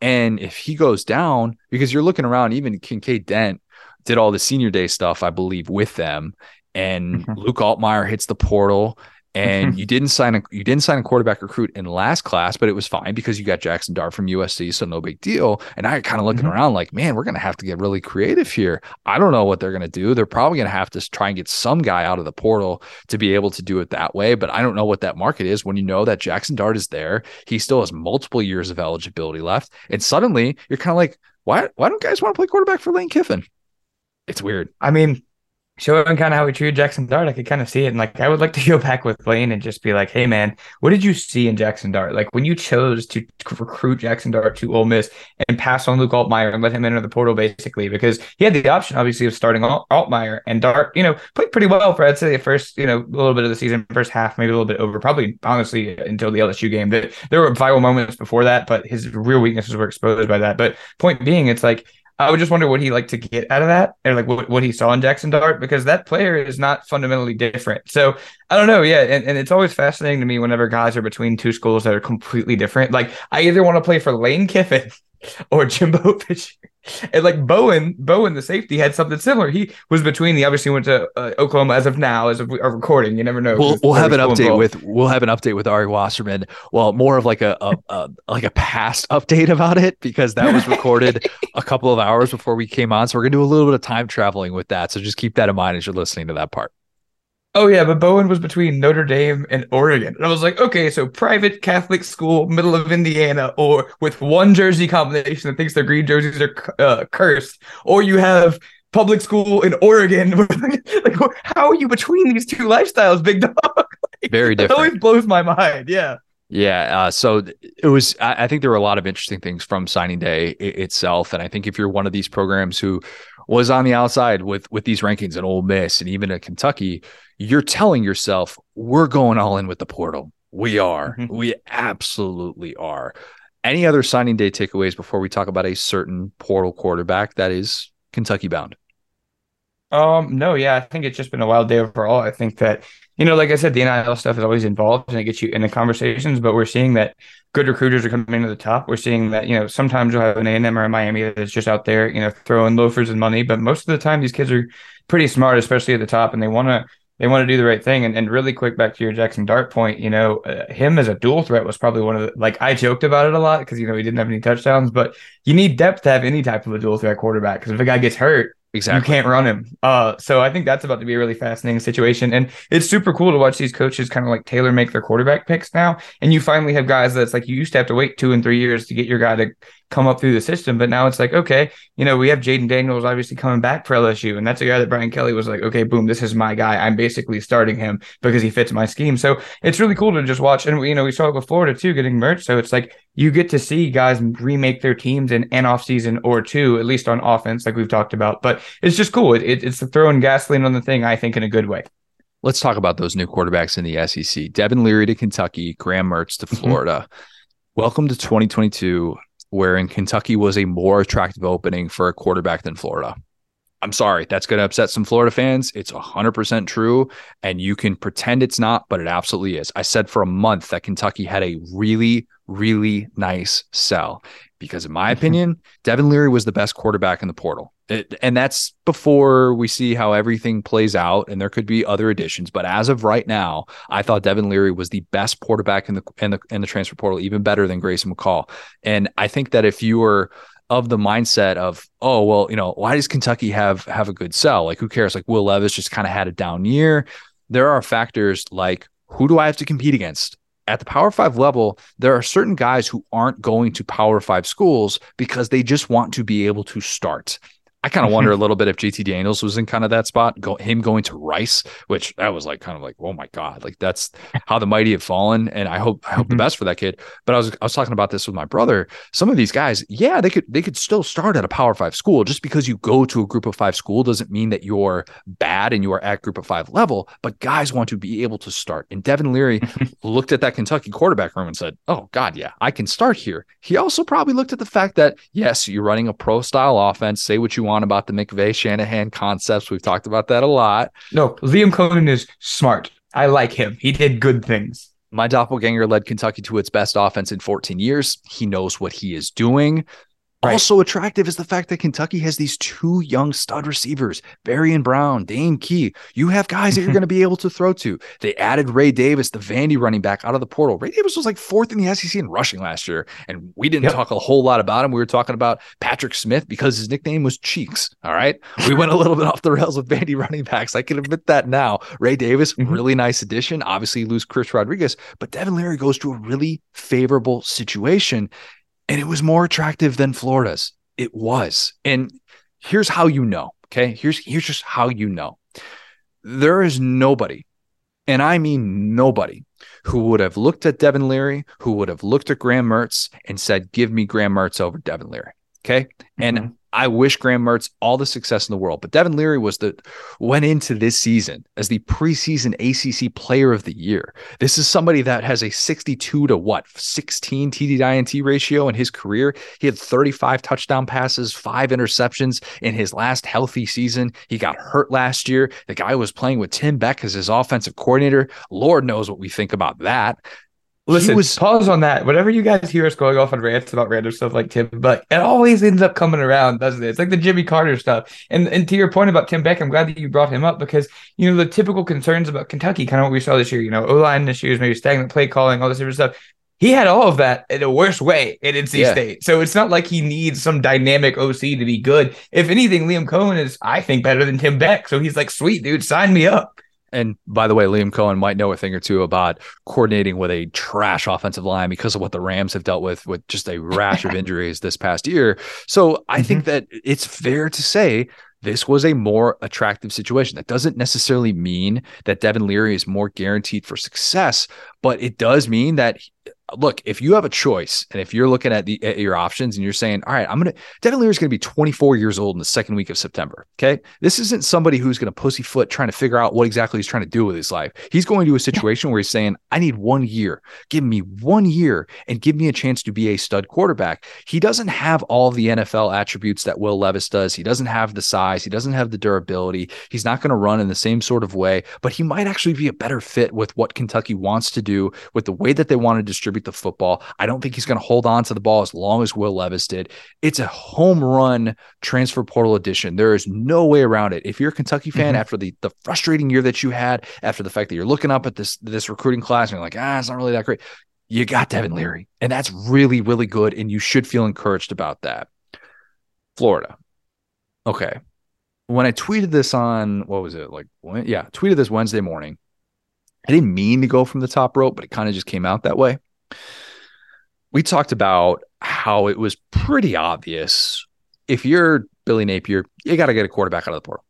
A: And if he goes down, because you're looking around, even Kinkead Dent did all the senior day stuff, I believe, with them. And mm-hmm. Luke Altmyer hits the portal and you didn't sign a you didn't sign a quarterback recruit in last class, but it was fine because you got Jackson Dart from USC, so no big deal. And I kind of looking mm-hmm. around like, man, we're gonna have to get really creative here. I don't know what they're gonna do. They're probably gonna have to try and get some guy out of the portal to be able to do it that way. But I don't know what that market is when you know that Jackson Dart is there. He still has multiple years of eligibility left, and suddenly you're kind of like, why why don't guys want to play quarterback for Lane Kiffin? It's weird.
B: I mean, showing kind of how we treated Jackson Dart, I could kind of see it. And like, I would like to go back with Lane and just be like, hey, man, what did you see in Jackson Dart? Like, when you chose to recruit Jackson Dart to Ole Miss and pass on Luke Altmyer and let him enter the portal, basically, because he had the option, obviously, of starting Alt- Altmyer and Dart, you know, played pretty well for, I'd say, the first, you know, a little bit of the season, first half, maybe a little bit over, probably, honestly, until the LSU game. There were viral moments before that, but his real weaknesses were exposed by that. But point being, it's like, I would just wonder what he like to get out of that, or like what, what he saw in Jackson Dart, because that player is not fundamentally different. So I don't know, yeah, and, and it's always fascinating to me whenever guys are between two schools that are completely different. Like I either want to play for Lane Kiffin or Jimbo Fisher. and like Bowen, Bowen, the safety, had something similar. He was between. the obviously went to uh, Oklahoma as of now, as of a recording. You never know.
A: We'll, we'll have an update involved. with we'll have an update with Ari Wasserman. Well, more of like a, a, a like a past update about it because that was recorded a couple of hours before we came on. So we're gonna do a little bit of time traveling with that. So just keep that in mind as you're listening to that part.
B: Oh yeah, but Bowen was between Notre Dame and Oregon. And I was like, okay, so private Catholic school, middle of Indiana, or with one jersey combination that thinks their green jerseys are uh, cursed, or you have public school in Oregon. like, how are you between these two lifestyles, big dog?
A: like, Very different.
B: It always blows my mind. Yeah.
A: Yeah. Uh, so it was, I, I, think there were a lot of interesting things from signing day itself. And I think if you're one of these programs who was on the outside with, with these rankings in Ole Miss and even at Kentucky, you're telling yourself, we're going all in with the portal. We are. Mm-hmm. We absolutely are. Any other signing day takeaways before we talk about a certain portal quarterback that is Kentucky bound?
B: Um, no, yeah, I think it's just been a wild day overall. I think that, you know, like I said, the NIL stuff is always involved and it gets you in the conversations, but we're seeing that good recruiters are coming to the top. We're seeing that, you know, sometimes you'll have an A&M or a Miami that's just out there, you know, throwing loafers and money, but most of the time these kids are pretty smart, especially at the top, and they want to they want to do the right thing. And, and really quick back to your Jackson Dart point, you know, uh, him as a dual threat was probably one of the, like, I joked about it a lot because, you know, he didn't have any touchdowns, but you need depth to have any type of a dual threat quarterback because if a guy gets hurt, Exactly. You can't run him. Uh, so I think that's about to be a really fascinating situation. And it's super cool to watch these coaches kind of like tailor make their quarterback picks now. And you finally have guys that's like you used to have to wait two and three years to get your guy to come up through the system. But now it's like, okay, you know, we have Jayden Daniels obviously coming back for LSU. And that's a guy that Brian Kelly was like, okay, boom, this is my guy. I'm basically starting him because he fits my scheme. So it's really cool to just watch. And, you know, we saw it with Florida too, getting Mertz. So it's like you get to see guys remake their teams in an off season or two, at least on offense, like we've talked about. But it's just cool. It, it, it's throwing gasoline on the thing, I think, in a good way.
A: Let's talk about those new quarterbacks in the SEC. Devin Leary to Kentucky, Graham Mertz to mm-hmm. Florida. Welcome to 2022 wherein Kentucky was a more attractive opening for a quarterback than Florida. I'm sorry, that's going to upset some Florida fans. It's 100% true. And you can pretend it's not, but it absolutely is. I said for a month that Kentucky had a really, really nice sell because, in my opinion, Devin Leary was the best quarterback in the portal. It, and that's before we see how everything plays out, and there could be other additions. But as of right now, I thought Devin Leary was the best quarterback in the in the in the transfer portal, even better than Grayson McCall. And I think that if you were of the mindset of, oh well, you know, why does Kentucky have have a good sell? Like, who cares? Like Will Levis just kind of had a down year. There are factors like who do I have to compete against? at the Power Five level, there are certain guys who aren't going to Power Five schools because they just want to be able to start. I kind of wonder a little bit if JT Daniels was in kind of that spot, go, him going to Rice, which that was like kind of like, oh my God, like that's how the mighty have fallen. And I hope I hope the mm-hmm. best for that kid. But I was I was talking about this with my brother. Some of these guys, yeah, they could they could still start at a power five school. Just because you go to a group of five school doesn't mean that you're bad and you are at group of five level. But guys want to be able to start. And Devin Leary looked at that Kentucky quarterback room and said, Oh God, yeah, I can start here. He also probably looked at the fact that yes, you're running a pro style offense, say what you want on about the McVay Shanahan concepts. We've talked about that a lot.
B: No, Liam Coen is smart. I like him. He did good things.
A: My doppelganger led Kentucky to its best offense in 14 years. He knows what he is doing. Right. Also attractive is the fact that Kentucky has these two young stud receivers, Barion Brown, Dane Key. You have guys that you're going to be able to throw to. They added Ray Davis, the Vandy running back, out of the portal. Ray Davis was like fourth in the SEC in rushing last year, and we didn't yep. talk a whole lot about him. We were talking about Patrick Smith because his nickname was Cheeks. All right, we went a little bit off the rails with Vandy running backs. I can admit that now. Ray Davis, mm-hmm. really nice addition. Obviously, lose Chris Rodriguez, but Devin Leary goes to a really favorable situation and it was more attractive than Florida's. It was. And here's how you know. Okay. Here's here's just how you know. There is nobody, and I mean nobody, who would have looked at Devin Leary, who would have looked at Graham Mertz and said, give me Graham Mertz over Devin Leary. Okay. And mm-hmm. I wish Graham Mertz all the success in the world. But Devin Leary was the went into this season as the preseason ACC Player of the Year. This is somebody that has a 62 to what 16 TD INT ratio in his career. He had 35 touchdown passes, five interceptions in his last healthy season. He got hurt last year. The guy was playing with Tim Beck as his offensive coordinator. Lord knows what we think about that.
B: Listen, was, pause on that. Whenever you guys hear us going off on rants about random stuff like Tim, but it always ends up coming around, doesn't it? It's like the Jimmy Carter stuff. And and to your point about Tim Beck, I'm glad that you brought him up because you know the typical concerns about Kentucky, kind of what we saw this year. You know, O line issues, maybe stagnant play calling, all this different stuff. He had all of that in a worse way at NC yeah. State. So it's not like he needs some dynamic OC to be good. If anything, Liam Coen is, I think, better than Tim Beck. So he's like, sweet dude, sign me up.
A: And by the way, Liam Coen might know a thing or two about coordinating with a trash offensive line because of what the Rams have dealt with with just a rash of injuries this past year. So I mm-hmm. think that it's fair to say this was a more attractive situation. That doesn't necessarily mean that Devin Leary is more guaranteed for success, but it does mean that look, if you have a choice and if you're looking at the at your options and you're saying, all right, I'm gonna Devin Leary is gonna be 24 years old in the second week of September. Okay. This isn't somebody who's gonna pussyfoot trying to figure out what exactly he's trying to do with his life. He's going to a situation where he's saying, I need one year. Give me one year and give me a chance to be a stud quarterback. He doesn't have all the NFL attributes that Will Levis does. He doesn't have the size, he doesn't have the durability. He's not going to run in the same sort of way, but he might actually be a better fit with what Kentucky wants to do, with the way that they want to distribute the football. I don't think he's going to hold on to the ball as long as Will Levis did. It's a home run transfer portal edition. There is no way around it. If you're a Kentucky fan mm-hmm. after the the frustrating year that you had, after the fact that you're looking up at this this recruiting class and you're like, ah, it's not really that great. You got Devin Leary, and that's really really good, and you should feel encouraged about that. Florida, okay. When I tweeted this on what was it like? When, yeah, tweeted this Wednesday morning. I didn't mean to go from the top rope, but it kind of just came out that way. We talked about how it was pretty obvious if you're Billy Napier, you got to get a quarterback out of the portal.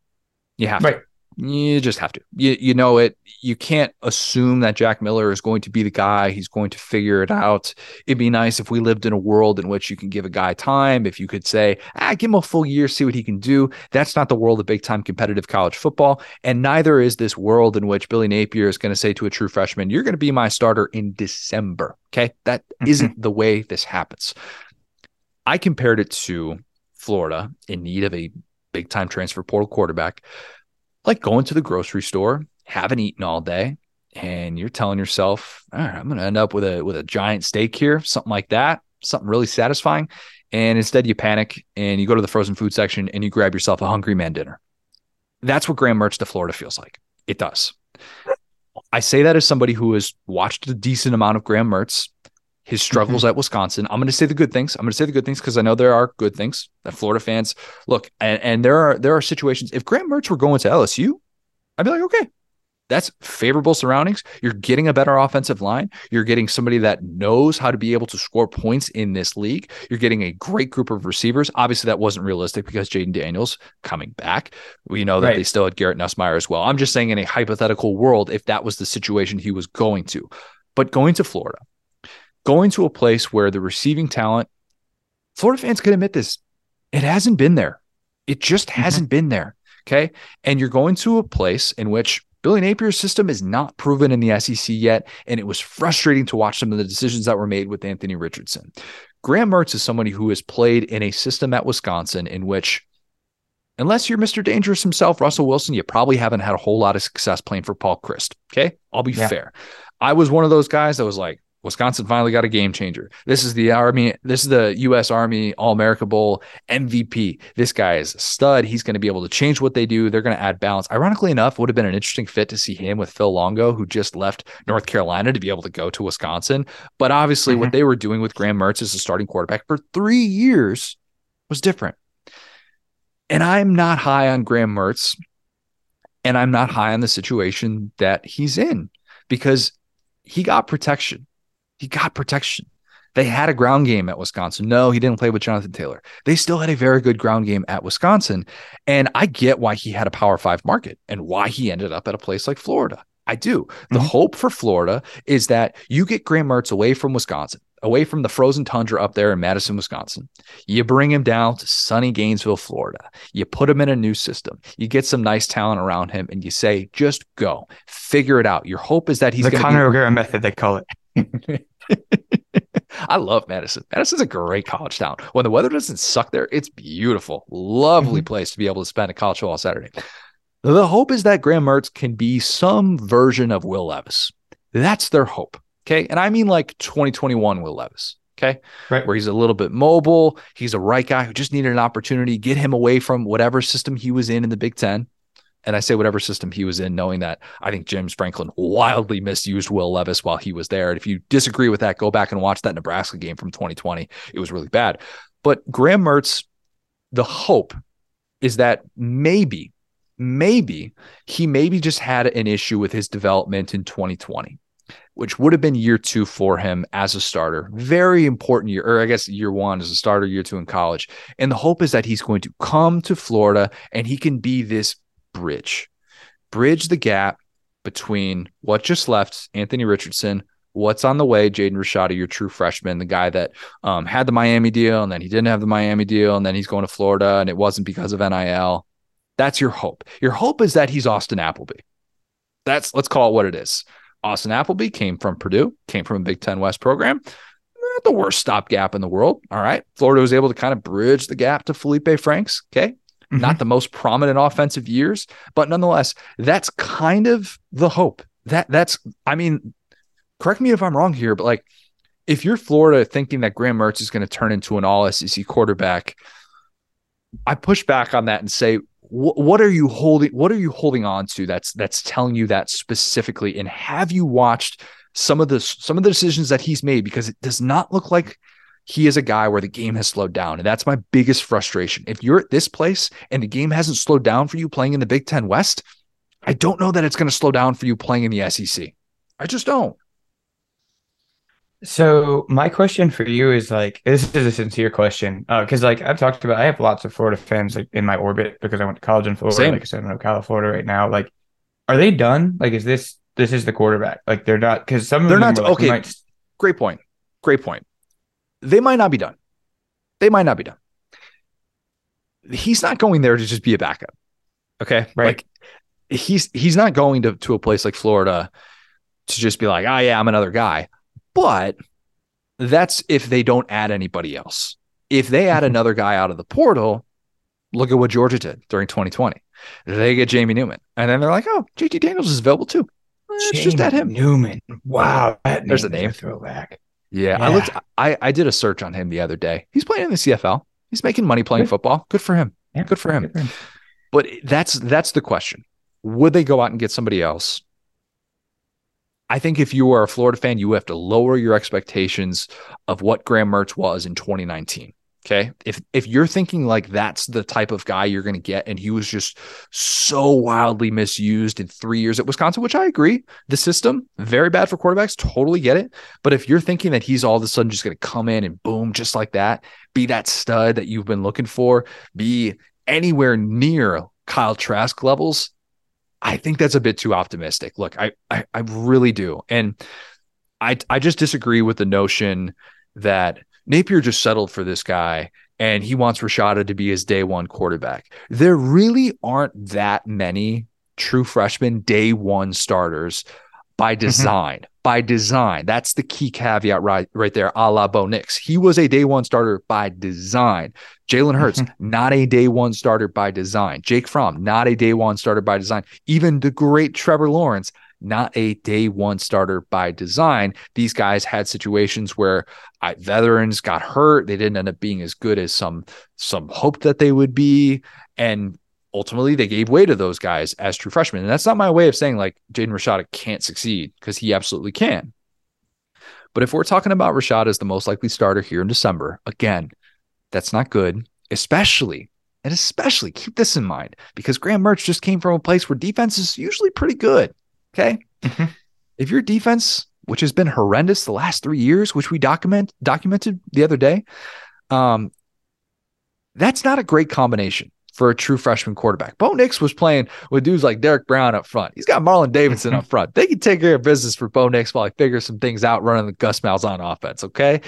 A: You have right. to. You just have to. You you know it. You can't assume that Jack Miller is going to be the guy. He's going to figure it out. It'd be nice if we lived in a world in which you can give a guy time. If you could say, ah, give him a full year, see what he can do. That's not the world of big time competitive college football. And neither is this world in which Billy Napier is going to say to a true freshman, You're going to be my starter in December. Okay. That mm-hmm. not the way this happens. I compared it to Florida in need of a big time transfer portal quarterback like going to the grocery store, haven't eaten all day, and you're telling yourself, all right, I'm going to end up with a with a giant steak here, something like that, something really satisfying. And instead, you panic and you go to the frozen food section and you grab yourself a hungry man dinner. That's what Graham Mertz to Florida feels like. It does. I say that as somebody who has watched a decent amount of Graham Mertz his struggles mm-hmm. at Wisconsin. I'm going to say the good things. I'm going to say the good things because I know there are good things that Florida fans look. And, and there are there are situations. If Graham Mertz were going to LSU, I'd be like, okay, that's favorable surroundings. You're getting a better offensive line. You're getting somebody that knows how to be able to score points in this league. You're getting a great group of receivers. Obviously, that wasn't realistic because Jayden Daniels coming back. We know that right. they still had Garrett Nussmeier as well. I'm just saying in a hypothetical world, if that was the situation he was going to. But going to Florida, going to a place where the receiving talent, Florida fans can admit this, it hasn't been there. It just mm-hmm. hasn't been there. Okay. And you're going to a place in which Billy Napier's system is not proven in the SEC yet. And it was frustrating to watch some of the decisions that were made with Anthony Richardson. Graham Mertz is somebody who has played in a system at Wisconsin in which, unless you're Mr. Dangerous himself, Russell Wilson, you probably haven't had a whole lot of success playing for Paul Chryst. Okay. I'll be yeah. fair. I was one of those guys that was like, Wisconsin finally got a game changer. This is the Army. This is the U.S. Army All America Bowl MVP. This guy is a stud. He's going to be able to change what they do. They're going to add balance. Ironically enough, would have been an interesting fit to see him with Phil Longo, who just left North Carolina to be able to go to Wisconsin. But obviously, mm-hmm. what they were doing with Graham Mertz as a starting quarterback for three years was different. And I'm not high on Graham Mertz, and I'm not high on the situation that he's in because he got protection he got protection. They had a ground game at Wisconsin. No, he didn't play with Jonathan Taylor. They still had a very good ground game at Wisconsin. And I get why he had a power five market and why he ended up at a place like Florida. I do. The mm-hmm. hope for Florida is that you get Graham Mertz away from Wisconsin, away from the frozen tundra up there in Madison, Wisconsin. You bring him down to sunny Gainesville, Florida. You put him in a new system. You get some nice talent around him, and you say, just go, figure it out. Your hope is that he's
B: the Conor be- O'Gara method. They call it.
A: I love Madison. Madison's a great college town. When the weather doesn't suck there, it's beautiful. Lovely mm-hmm. place to be able to spend a college football Saturday. The hope is that Graham Mertz can be some version of Will Levis. That's their hope. Okay. And I mean like 2021 Will Levis. Okay.
B: Right.
A: Where he's a little bit mobile. He's a right guy who just needed an opportunity, get him away from whatever system he was in in the Big Ten. And I say whatever system he was in, knowing that I think James Franklin wildly misused Will Levis while he was there. And if you disagree with that, go back and watch that Nebraska game from 2020. It was really bad. But Graham Mertz, the hope is that maybe, maybe he maybe just had an issue with his development in 2020 which would have been year two for him as a starter. Very important year, or I guess year one as a starter, year two in college. And the hope is that he's going to come to Florida and he can be this bridge, bridge the gap between what just left Anthony Richardson, what's on the way, Jaden Rashada, your true freshman, the guy that um, had the Miami deal and then he didn't have the Miami deal and then he's going to Florida and it wasn't because of NIL. That's your hope. Your hope is that he's Austin Appleby. That's let's call it what it is. Austin Appleby came from Purdue, came from a Big Ten West program. Not the worst stopgap in the world. All right. Florida was able to kind of bridge the gap to Feleipe Franks. Okay. Mm-hmm. Not the most prominent offensive years, but nonetheless, that's kind of the hope. That that's, I mean, correct me if I'm wrong here, but like if you're Florida thinking that Graham Mertz is going to turn into an all SEC quarterback, I push back on that and say, what are you holding what are you holding on to that's that's telling you that specifically and have you watched some of the some of the decisions that he's made because it does not look like he is a guy where the game has slowed down and that's my biggest frustration if you're at this place and the game hasn't slowed down for you playing in the Big 10 West I don't know that it's going to slow down for you playing in the SEC I just don't
B: so my question for you is like this is a sincere question because uh, like I've talked about I have lots of Florida fans like in my orbit because I went to college in Florida. Same. Like I said, I'm in Ocala, Florida right now. Like, are they done? Like, is this this is the quarterback? Like they're not because some of
A: they're
B: not
A: like, okay. Might... Great point. Great point. They might not be done. They might not be done. He's not going there to just be a backup. Okay,
B: right.
A: Like he's he's not going to to a place like Florida to just be like, oh yeah, I'm another guy. But that's if they don't add anybody else. If they add mm-hmm. another guy out of the portal, look at what Georgia did during 2020. They get Jamie Newman. And then they're like, oh, JT Daniels is available too. It's just at him.
B: Newman. Wow.
A: There's a name.
B: throwback.
A: Yeah, yeah, I looked I, I did a search on him the other day. He's playing in the CFL. He's making money playing Good. football. Good for him. Yeah, Good for him. Good for him. But that's that's the question. Would they go out and get somebody else? I think if you are a Florida fan, you have to lower your expectations of what Graham Mertz was in 2019. Okay. If if you're thinking like that's the type of guy you're going to get, and he was just so wildly misused in three years at Wisconsin, which I agree, the system very bad for quarterbacks, totally get it. But if you're thinking that he's all of a sudden just going to come in and boom, just like that, be that stud that you've been looking for, be anywhere near Kyle Trask levels, I think that's a bit too optimistic. Look, I, I, I really do. And I I just disagree with the notion that Napier just settled for this guy and he wants Rashada to be his day one quarterback. There really aren't that many true freshman day one starters by mm-hmm. design. Mm-hmm. By design. That's the key caveat right, right there, a la Bo Nix. He was a day one starter by design. Jalen Hurts, mm-hmm. not a day one starter by design. Jake Fromm, not a day one starter by design. Even the great Trevor Lawrence, not a day one starter by design. These guys had situations where I, veterans got hurt. They didn't end up being as good as some some hoped that they would be, and ultimately they gave way to those guys as true freshmen. And that's not my way of saying like Jaden Rashada can't succeed because he absolutely can. But if we're talking about Rashada as the most likely starter here in December, again, that's not good, especially and especially keep this in mind because Graham Mertz just came from a place where defense is usually pretty good. Okay. Mm-hmm. If your defense, which has been horrendous the last three years, which we document documented the other day, um, that's not a great combination for a true freshman quarterback. Bo Nix was playing with dudes like Derrick Brown up front. He's got Marlon Davidson up front. They can take care of business for Bo Nix while he figures some things out running the Gus Malzahn offense. Okay.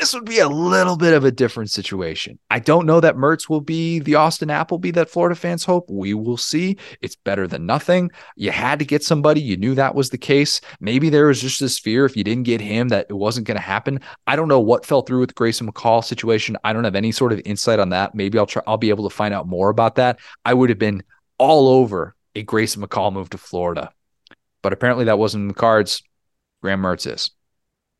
A: This would be a little bit of a different situation. I don't know that Mertz will be the Austin Appleby that Florida fans hope. We will see. It's better than nothing. You had to get somebody. You knew that was the case. Maybe there was just this fear if you didn't get him that it wasn't going to happen. I don't know what fell through with the Grayson McCall situation. I don't have any sort of insight on that. Maybe I'll try, I'll be able to find out more more about that, I would have been all over a Grayson McCall move to Florida. But apparently that wasn't in the cards. Graham Mertz is.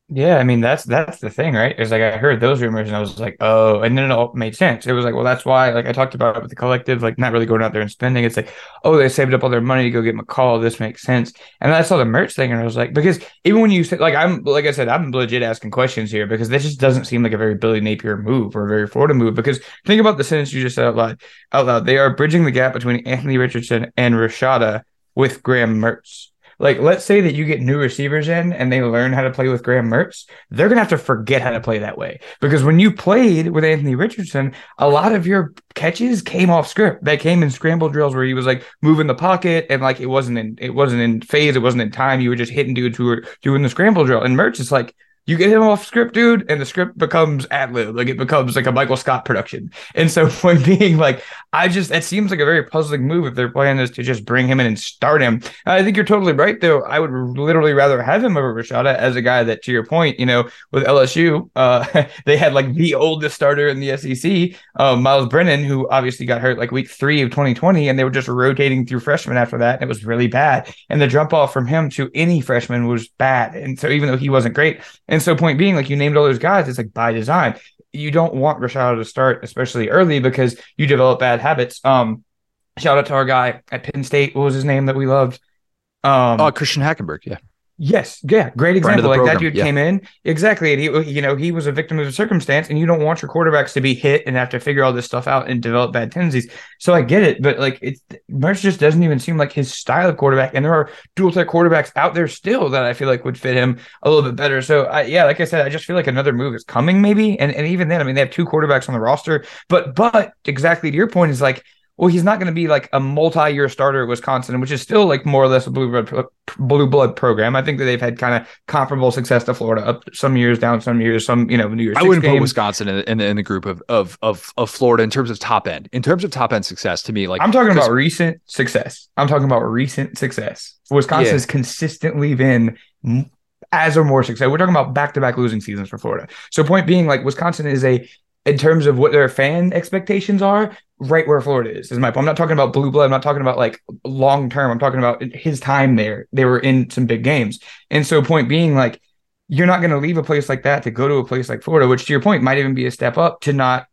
B: Yeah, I mean that's that's the thing, right? It's like I heard those rumors and I was like, oh, and then it all made sense. It was like, well, that's why, like I talked about with the collective, like not really going out there and spending. It's like, oh, they saved up all their money to go get McCall. This makes sense. And I saw the Mertz thing and I was like, because even when you say, like, I'm like I said, I'm legit asking questions here because this just doesn't seem like a very Billy Napier move or a very Florida move. Because think about the sentence you just said out loud. Out loud, they are bridging the gap between Anthony Richardson and Rashada with Graham Mertz. Like, let's say that you get new receivers in and they learn how to play with Graham Mertz, they're gonna have to forget how to play that way. Because when you played with Anthony Richardson, a lot of your catches came off script. They came in scramble drills where he was like moving the pocket and like it wasn't in it wasn't in phase, it wasn't in time. You were just hitting dudes who were doing the scramble drill. And Mertz is like you get him off script, dude, and the script becomes ad lib. Like it becomes like a Michael Scott production. And so, point being, like, I just, it seems like a very puzzling move if their plan is to just bring him in and start him. I think you're totally right, though. I would literally rather have him over Rashada as a guy that, to your point, you know, with LSU, uh, they had like the oldest starter in the SEC, uh, Myles Brennan, who obviously got hurt like week three of 2020, and they were just rotating through freshmen after that. And it was really bad. And the jump off from him to any freshman was bad. And so, even though he wasn't great, so, point being, like you named all those guys, it's like by design. You don't want Rashad to start, especially early, because you develop bad habits. Um, shout out to our guy at Penn State. What was his name that we loved?
A: Um, oh, Christian Hackenberg. Yeah.
B: Yes, yeah, great example. Like program. that dude yeah. came in exactly, and he, you know, he was a victim of a circumstance, and you don't want your quarterbacks to be hit and have to figure all this stuff out and develop bad tendencies. So I get it, but like it's Mertz just doesn't even seem like his style of quarterback, and there are dual threat quarterbacks out there still that I feel like would fit him a little bit better. So I, yeah, like I said, I just feel like another move is coming, maybe, and and even then, I mean, they have two quarterbacks on the roster, but but exactly to your point is like well, he's not going to be like a multi-year starter at Wisconsin, which is still like more or less a blue blood blue blood program. I think that they've had kind of comparable success to Florida, up some years, down some years, some you know New Year's.
A: I wouldn't games. put Wisconsin in, in, in, the group of, of of of Florida in terms of top end. In terms of top end success, to me, like
B: I'm talking about recent success. I'm talking about recent success. Wisconsin yeah. has consistently been as or more success. We're talking about back to back losing seasons for Florida. So point being, like Wisconsin is a in terms of what their fan expectations are, right where Florida is, is my point. I'm not talking about blue blood. I'm not talking about like long term. I'm talking about his time there. They were in some big games. And so, point being, like, you're not going to leave a place like that to go to a place like Florida, which to your point might even be a step up to not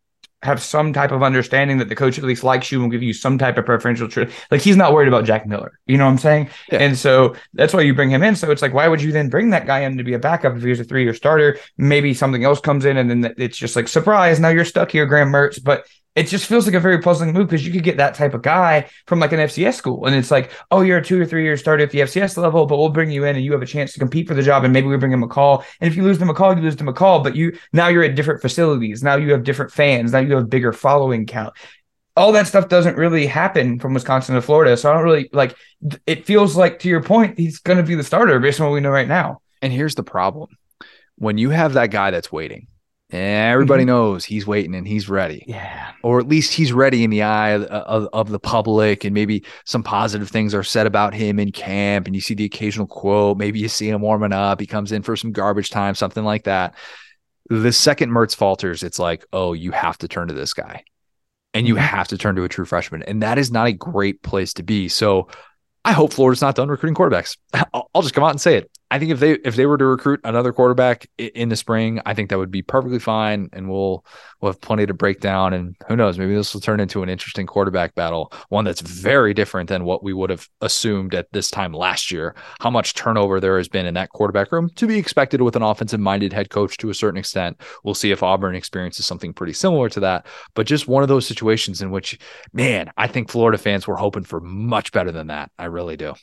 B: have some type of understanding that the coach at least likes you and will give you some type of preferential treatment. Like he's not worried about Jack Miller. You know what I'm saying? Yeah. And so that's why you bring him in. So it's like, why would you then bring that guy in to be a backup if he's a three year starter? Maybe something else comes in and then it's just like surprise. Now you're stuck here, Graham Mertz. But it just feels like a very puzzling move because you could get that type of guy from like an FCS school. And it's like, oh, you're a two or three year starter at the FCS level, but we'll bring you in and you have a chance to compete for the job. And maybe we bring him a call. And if you lose to McCall, you lose to McCall, but you now you're at different facilities. Now you have different fans. Now you have bigger following count. All that stuff doesn't really happen from Wisconsin to Florida. So I don't really like it feels like to your point, he's gonna be the starter based on what we know right now.
A: And here's the problem. When you have that guy that's waiting, Everybody mm-hmm. knows he's waiting and he's ready.
B: Yeah.
A: Or at least he's ready in the eye of, of, of, the public. And maybe some positive things are said about him in camp. And you see the occasional quote. Maybe you see him warming up. He comes in for some garbage time, something like that. The second Mertz falters, it's like, oh, you have to turn to this guy and you mm-hmm. have to turn to a true freshman. And that is not a great place to be. So I hope Florida's not done recruiting quarterbacks. I'll, I'll just come out and say it. I think if they if they were to recruit another quarterback in the spring, I think that would be perfectly fine, and we'll we'll have plenty to break down. And who knows, maybe this will turn into an interesting quarterback battle, one that's very different than what we would have assumed at this time last year. How much turnover there has been in that quarterback room to be expected with an offensive minded head coach to a certain extent. We'll see if Auburn experiences something pretty similar to that, but just one of those situations in which, man, I think Florida fans were hoping for much better than that. I really do.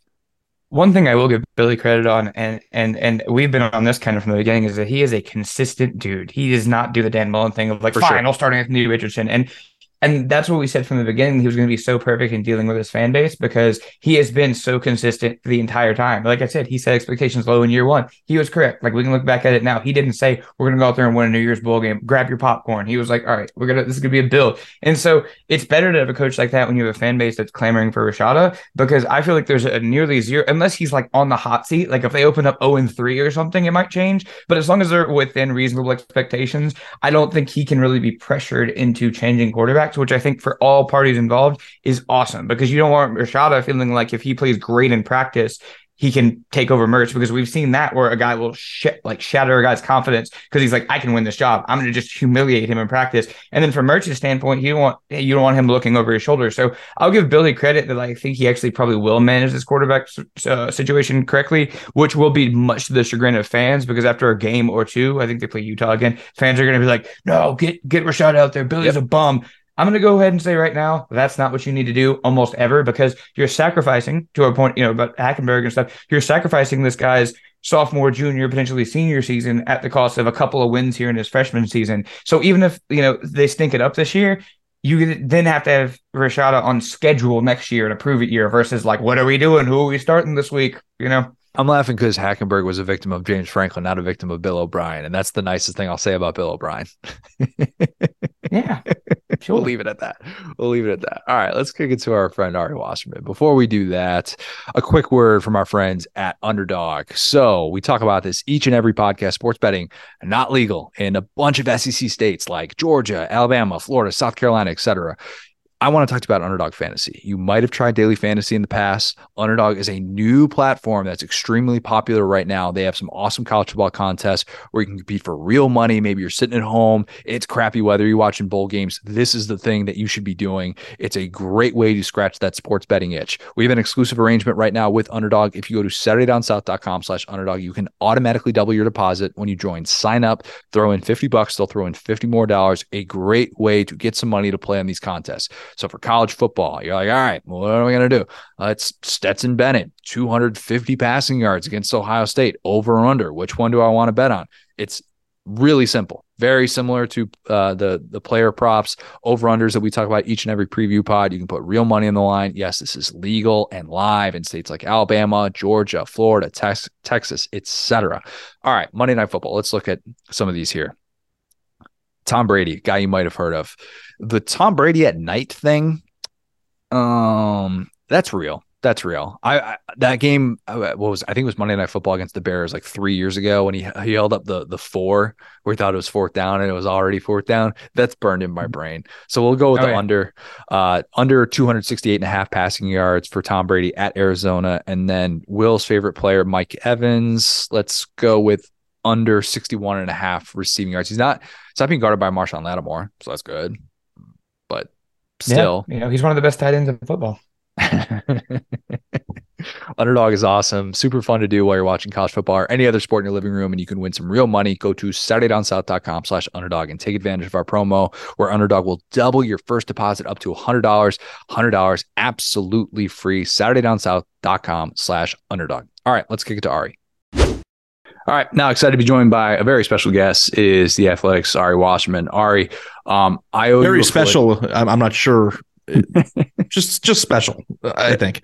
B: One thing I will give Billy credit on, and and and we've been on this kind of from the beginning, is that he is a consistent dude. He does not do the Dan Mullen thing of like, For fine, sure. I'll start Anthony Richardson. And and that's what we said from the beginning. He was going to be so perfect in dealing with his fan base because he has been so consistent the entire time. Like I said, he set expectations low in year one. He was correct. Like we can look back at it now. He didn't say we're going to go out there and win a New Year's bowl game. Grab your popcorn. He was like, all right, we're gonna this is gonna be a build. And so it's better to have a coach like that when you have a fan base that's clamoring for Rashada because I feel like there's a nearly zero unless he's like on the hot seat. Like if they open up 0 and 3 or something, it might change. But as long as they're within reasonable expectations, I don't think he can really be pressured into changing which I think for all parties involved is awesome because you don't want Rashada feeling like if he plays great in practice, he can take over Mertz because we've seen that where a guy will sh- like shatter a guy's confidence because he's like, I can win this job. I'm going to just humiliate him in practice. And then from Mertz's standpoint, you don't want you don't want him looking over his shoulder. So I'll give Billy credit that I think he actually probably will manage this quarterback uh, situation correctly, which will be much to the chagrin of fans because after a game or two, I think they play Utah again. Fans are going to be like, No, get get Rashad out there. Billy's yep. a bum. I'm going to go ahead and say right now that's not what you need to do almost ever because you're sacrificing to a point, you know, about Hackenberg and stuff. You're sacrificing this guy's sophomore, junior, potentially senior season at the cost of a couple of wins here in his freshman season. So even if, you know, they stink it up this year, you then have to have Rashada on schedule next year to prove it year versus like, what are we doing? Who are we starting this week? You know?
A: I'm laughing because Hackenberg was a victim of James Franklin, not a victim of Bill O'Brien. And that's the nicest thing I'll say about Bill O'Brien.
B: yeah.
A: Sure. We'll leave it at that. We'll leave it at that. All right, let's kick it to our friend Ari Wasserman. Before we do that, a quick word from our friends at Underdog. So we talk about this each and every podcast. Sports betting not legal in a bunch of SEC states like Georgia, Alabama, Florida, South Carolina, etc. I want to talk to about Underdog Fantasy. You might have tried Daily Fantasy in the past. Underdog is a new platform that's extremely popular right now. They have some awesome college football contests where you can compete for real money. Maybe you're sitting at home, it's crappy weather, you're watching bowl games. This is the thing that you should be doing. It's a great way to scratch that sports betting itch. We have an exclusive arrangement right now with Underdog. If you go to SaturdayDownSouth.com slash underdog, you can automatically double your deposit when you join. Sign up, throw in 50 bucks, they'll throw in 50 more dollars. A great way to get some money to play on these contests. So for college football, you're like, all right, what are we going to do? Uh, it's Stetson Bennett, 250 passing yards against Ohio State, over or under. Which one do I want to bet on? It's really simple, very similar to uh, the the player props over unders that we talk about each and every preview pod. You can put real money on the line. Yes, this is legal and live in states like Alabama, Georgia, Florida, Tex- Texas, etc. All right, Monday Night Football. Let's look at some of these here. Tom Brady, guy you might have heard of. The Tom Brady at night thing, um, that's real. That's real. I, I, that game, uh, what was I think it was Monday Night Football against the Bears like three years ago when he he held up the the four where he thought it was fourth down and it was already fourth down. That's burned in my mm-hmm. brain. So we'll go with oh, the under, uh, under 268 and a half passing yards for Tom Brady at Arizona, and then Will's favorite player Mike Evans. Let's go with under 61 and a half receiving yards. He's not he's not being guarded by Marshon Lattimore, so that's good. But still,
B: yeah, you know, he's one of the best tight ends in football.
A: Underdog is awesome. Super fun to do while you're watching college football or any other sport in your living room, and you can win some real money. Go to SaturdayDownSouth.com slash underdog and take advantage of our promo where Underdog will double your first deposit up to $100. $100 absolutely free. SaturdayDownSouth.com slash underdog. All right, let's kick it to Ari. All right, now excited to be joined by a very special guest is the Athletic's Ari Wasserman. Ari, um, I owe
C: very special. I'm, I'm not sure. just just special, I think.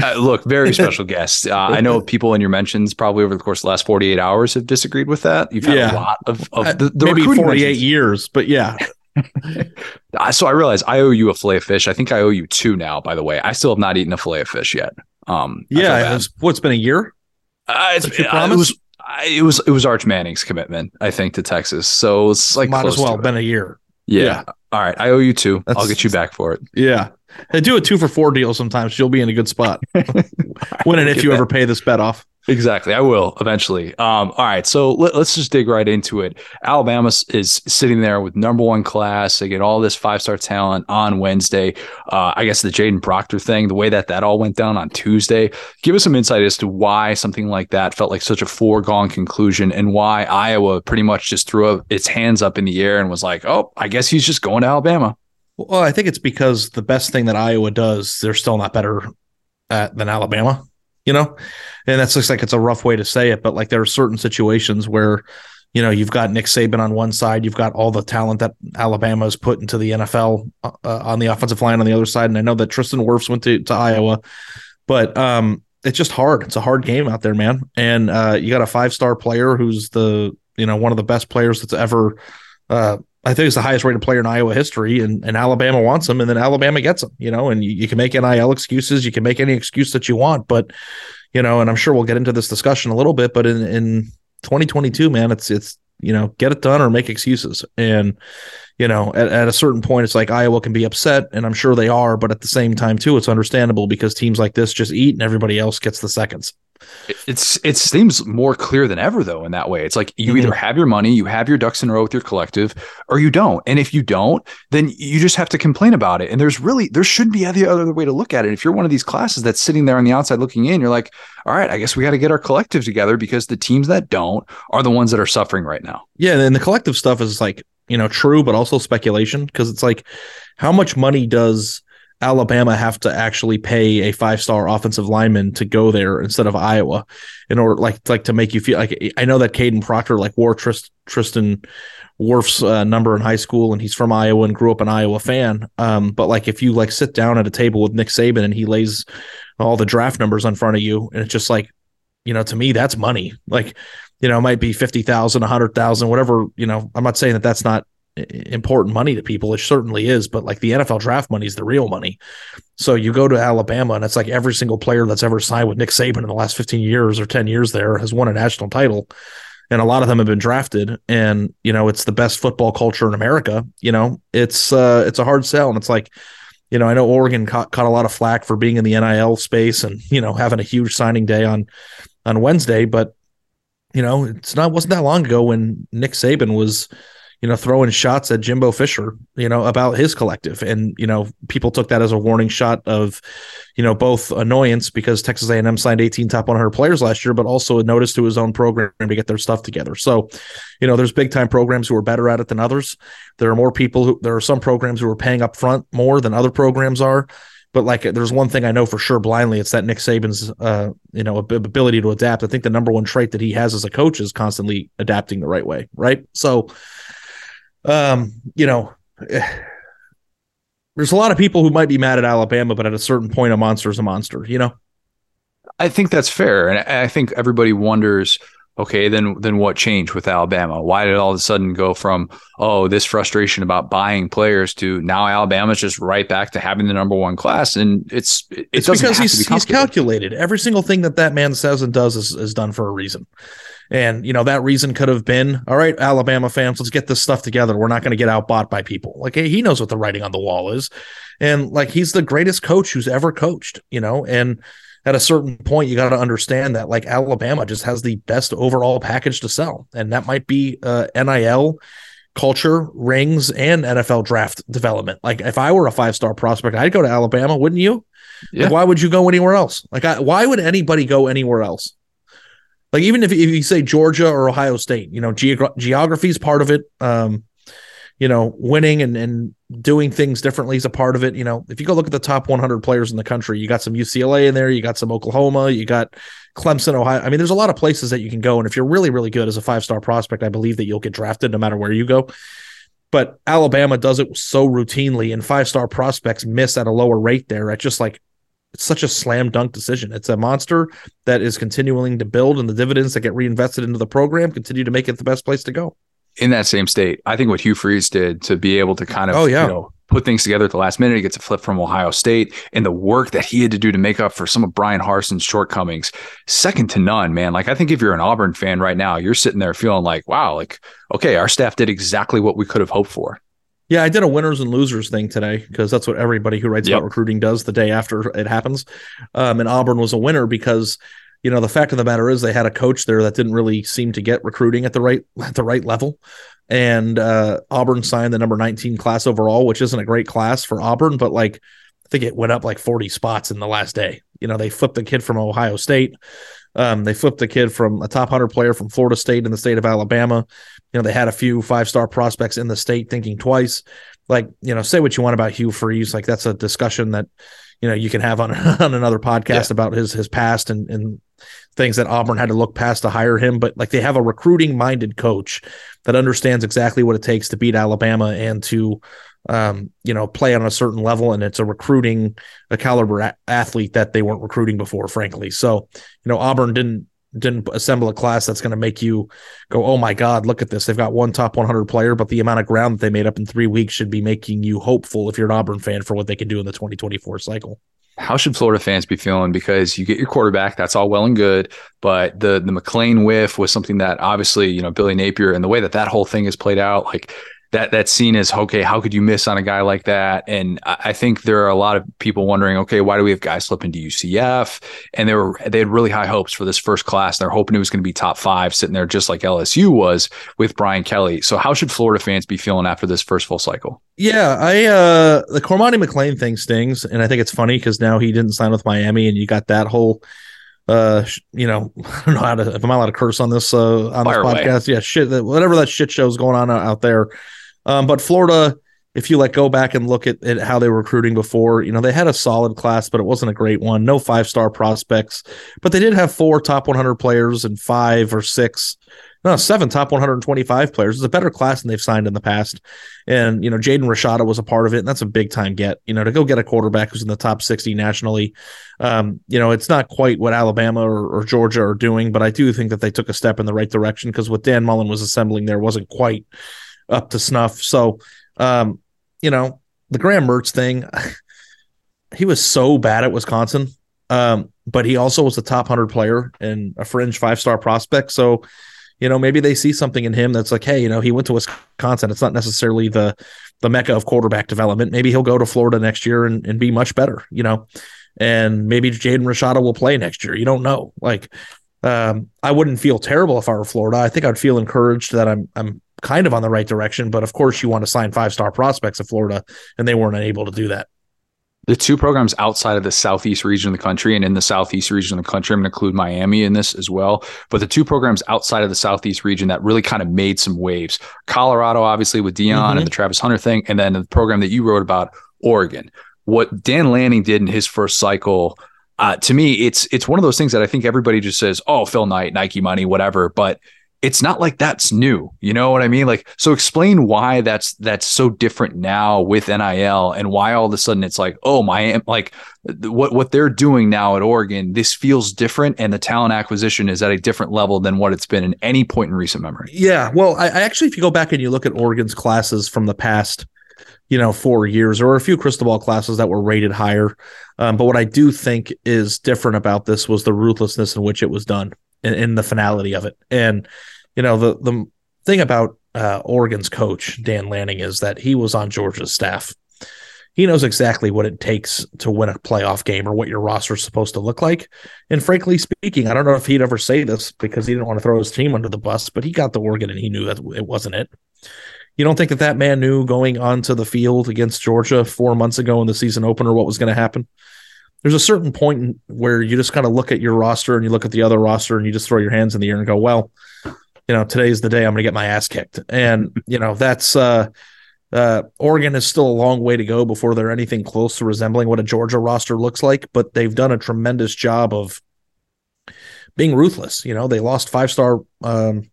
A: uh, look, very special guest. Uh, I know people in your mentions probably over the course of the last 48 hours have disagreed with that. You've had yeah. a lot of, of uh, the, the
C: maybe 48 mentions. years, but yeah.
A: so I realize I owe you a fillet of fish. I think I owe you two now. By the way, I still have not eaten a fillet of fish yet. Um,
C: yeah, was, what's been a year?
A: Uh, it's, it was it was it was Arch Manning's commitment, I think, to Texas. So it's like
C: might as well been a year.
A: Yeah. yeah. All right. I owe you two. That's, I'll get you back for it.
C: Yeah. I do a two for four deal sometimes. You'll be in a good spot. Win it if you that. ever pay this bet off.
A: Exactly. I will eventually. Um, all right. So let, us just dig right into it. Alabama is sitting there with number one class. They get all this five star talent on Wednesday. Uh, I guess the Kadyn Proctor thing, the way that that all went down on Tuesday. Give us some insight as to why something like that felt like such a foregone conclusion and why Iowa pretty much just threw its hands up in the air and was like, oh, I guess he's just going to Alabama.
C: Well, I think it's because the best thing that Iowa does, they're still not better at than Alabama you know, and that looks like it's a rough way to say it, but like there are certain situations where, you know, you've got Nick Saban on one side, you've got all the talent that Alabama has put into the NFL uh, uh, on the offensive line on the other side, and I know that Tristan Wirfs went to, to Iowa, but um, it's just hard. It's a hard game out there, man, and uh, you got a five star player who's the you know one of the best players that's ever. Uh, I think it's the highest rated player in Iowa history, and, and Alabama wants him, and then Alabama gets him, you know, and you, you, can make NIL excuses, you can make any excuse that you want, but you know, and I'm sure we'll get into this discussion a little bit, but in, in 2022, man, it's it's you know, get it done or make excuses. And, you know, at, at a certain point, it's like Iowa can be upset, and I'm sure they are, but at the same time, too, it's understandable because teams like this just eat and everybody else gets the seconds.
A: It's it seems more clear than ever though in that way. It's like you mm-hmm. either have your money, you have your ducks in a row with your collective, or you don't. And if you don't, then you just have to complain about it. And there's really there should be the other way to look at it. If you're one of these classes that's sitting there on the outside looking in, you're like, all right, I guess we got to get our collective together because the teams that don't are the ones that are suffering right now.
C: Yeah, and the collective stuff is like you know true, but also speculation because it's like how much money does Alabama have to actually pay a five star offensive lineman to go there instead of Iowa in order like like to make you feel like I know that Kadyn Proctor like wore Trist, Tristan Wirfs' uh, number in high school and he's from Iowa and grew up an Iowa fan. Um, but like if you like sit down at a table with Nick Saban and he lays all the draft numbers in front of you and it's just like, you know, to me that's money. Like, you know, it might be 50,000, 100,000, whatever, you know, I'm not saying that that's not important money to people. It certainly is, but like the NFL draft money is the real money. So you go to Alabama and it's like every single player that's ever signed with Nick Saban in the last 15 years or 10 years there has won a national title. And a lot of them have been drafted and you know it's the best football culture in America, you know. It's uh it's a hard sell and it's like you know, I know Oregon caught, caught a lot of flack for being in the NIL space and you know having a huge signing day on on Wednesday, but you know, it's not wasn't that long ago when Nick Saban was you know, throwing shots at Jimbo Fisher, you know, about his collective. And, you know, people took that as a warning shot of, you know, both annoyance because Texas A&M signed 18 top 100 players last year, but also a notice to his own program to get their stuff together. So, you know, there's big time programs who are better at it than others. There are more people who, there are some programs who are paying up front more than other programs are. But like, there's one thing I know for sure blindly, it's that Nick Saban's, uh, you know, ability to adapt. I think the number one trait that he has as a coach is constantly adapting the right way. Right. So, um, you know, there's a lot of people who might be mad at Alabama, but at a certain point, a monster is a monster, you know?
A: I think that's fair. And I think everybody wonders, okay, then then what changed with Alabama? Why did all of a sudden go from, oh, this frustration about buying players to now Alabama's just right back to having the number one class? And it's it
C: it's because he's, be he's calculated. Every single thing that that man says and does is, is done for a reason. And, you know, that reason could have been, all right, Alabama fans, let's get this stuff together. We're not going to get outbought by people. Like, he knows what the writing on the wall is. And like, he's the greatest coach who's ever coached, you know, and at a certain point, you got to understand that like Alabama just has the best overall package to sell. And that might be uh, NIL culture, rings, and NFL draft development. Like, if I were a five star prospect, I'd go to Alabama, wouldn't you? Yeah. Like, why would you go anywhere else? Like, I, why would anybody go anywhere else? Like even if, if you say Georgia or Ohio State, you know, geog- geography is part of it. Um, you know, winning and, and doing things differently is a part of it. You know, if you go look at the top 100 players in the country, you got some UCLA in there, you got some Oklahoma, you got Clemson, Ohio. I mean, there's a lot of places that you can go. And if you're really, really good as a five star prospect, I believe that you'll get drafted no matter where you go. But Alabama does it so routinely, and five star prospects miss at a lower rate there at just like it's such a slam dunk decision. It's a monster that is continuing to build, and the dividends that get reinvested into the program continue to make it the best place to go.
A: In that same state, I think what Hugh Freeze did to be able to kind of, oh, yeah. you know, put things together at the last minute. He gets a flip from Ohio State and the work that he had to do to make up for some of Bryan Harsin's shortcomings, second to none, man. Like, I think if you're an Auburn fan right now, you're sitting there feeling like, wow, like, okay, our staff did exactly what we could have hoped for.
C: Yeah, I did a winners and losers thing today because that's what everybody who writes yep. about recruiting does the day after it happens. Um, and Auburn was a winner because, you know, the fact of the matter is they had a coach there that didn't really seem to get recruiting at the right at the right level. And uh, Auburn signed the number 19 class overall, which isn't a great class for Auburn, but like I think it went up like 40 spots in the last day. You know, they flipped a kid from Ohio State. Um, they flipped a kid from a top 100 player from Florida State in the state of Alabama you know, they had a few five star prospects in the state thinking twice. Like, you know, say what you want about Hugh Freeze. Like that's a discussion that, you know, you can have on, on another podcast yeah. about his his past and and things that Auburn had to look past to hire him. But like they have a recruiting minded coach that understands exactly what it takes to beat Alabama and to um, you know, play on a certain level, and it's a recruiting a caliber a- athlete that they weren't recruiting before, frankly. So, you know, Auburn didn't didn't assemble a class that's going to make you go, oh my God, look at this. They've got one top 100 player, but the amount of ground that they made up in three weeks should be making you hopeful if you're an Auburn fan for what they can do in the 2024 cycle.
A: How should Florida fans be feeling? Because you get your quarterback, that's all well and good, but the the McClain whiff was something that obviously you know Billy Napier and the way that that whole thing is played out, like that that's seen as okay, how could you miss on a guy like that? And I think there are a lot of people wondering, okay, why do we have guys slip into UCF? And they were they had really high hopes for this first class. They're hoping it was going to be top five, sitting there just like LSU was with Brian Kelly. So how should Florida fans be feeling after this first full cycle?
C: Yeah, I uh the Cormani McClain thing stings, and I think it's funny because now he didn't sign with Miami, and you got that whole uh you know i don't know how to if i'm allowed to curse on this uh on Fire this podcast away. yeah shit that whatever that shit show's going on out there um, but Florida, if you like go back and look at, at how they were recruiting before, you know, they had a solid class, but it wasn't a great one. No five star prospects, but they did have four top 100 players and five or six, no, seven top 125 players. It's a better class than they've signed in the past. And, you know, Jaden Rashada was a part of it. And that's a big time get, you know, to go get a quarterback who's in the top 60 nationally. Um, you know, it's not quite what Alabama or, or Georgia are doing, but I do think that they took a step in the right direction because what Dan Mullen was assembling there wasn't quite up to snuff. So, um, you know, the Graham Mertz thing, he was so bad at Wisconsin, um, but he also was a top 100 player and a fringe five star prospect. So, you know, maybe they see something in him that's like, hey, you know, he went to Wisconsin. It's not necessarily the the mecca of quarterback development. Maybe he'll go to Florida next year and, and be much better, you know. And maybe Jaden Rashada will play next year. You don't know. Like, um, I wouldn't feel terrible if I were Florida. I think I'd feel encouraged that I'm I'm kind of on the right direction. But of course, you want to sign five star prospects of Florida, and they weren't able to do that.
A: The two programs outside of the southeast region of the country and in the southeast region of the country, I'm going to include Miami in this as well. But the two programs outside of the southeast region that really kind of made some waves Colorado, obviously, with Deion mm-hmm. and the Travis Hunter thing, and then the program that you wrote about, Oregon. What Dan Lanning did in his first cycle. Uh, to me, it's it's one of those things that I think everybody just says, "Oh, Phil Knight, Nike money, whatever." But it's not like that's new. You know what I mean? Like, so explain why that's that's so different now with NIL and why all of a sudden it's like, oh my, like what what they're doing now at Oregon, this feels different, and the talent acquisition is at a different level than what it's been in any point in recent memory.
C: Yeah, well, I, I actually, if you go back and you look at Oregon's classes from the past, you know, four years, were a few crystal ball classes that were rated higher. Um, but what I do think is different about this was the ruthlessness in which it was done in the finality of it. And you know the the thing about uh, Oregon's coach Dan Lanning is that he was on Georgia's staff. He knows exactly what it takes to win a playoff game or what your roster is supposed to look like. And frankly speaking, I don't know if he'd ever say this because he didn't want to throw his team under the bus, but he got the Oregon and he knew that it wasn't it. You don't think that that man knew going onto the field against Georgia four months ago in the season opener what was going to happen? there's a certain point where you just kind of look at your roster and you look at the other roster and you just throw your hands in the air and go, well, you know, today's the day I'm going to get my ass kicked. And, you know, that's, uh, uh, Oregon is still a long way to go before they're anything close to resembling what a Georgia roster looks like, but they've done a tremendous job of being ruthless. You know, they lost five star um,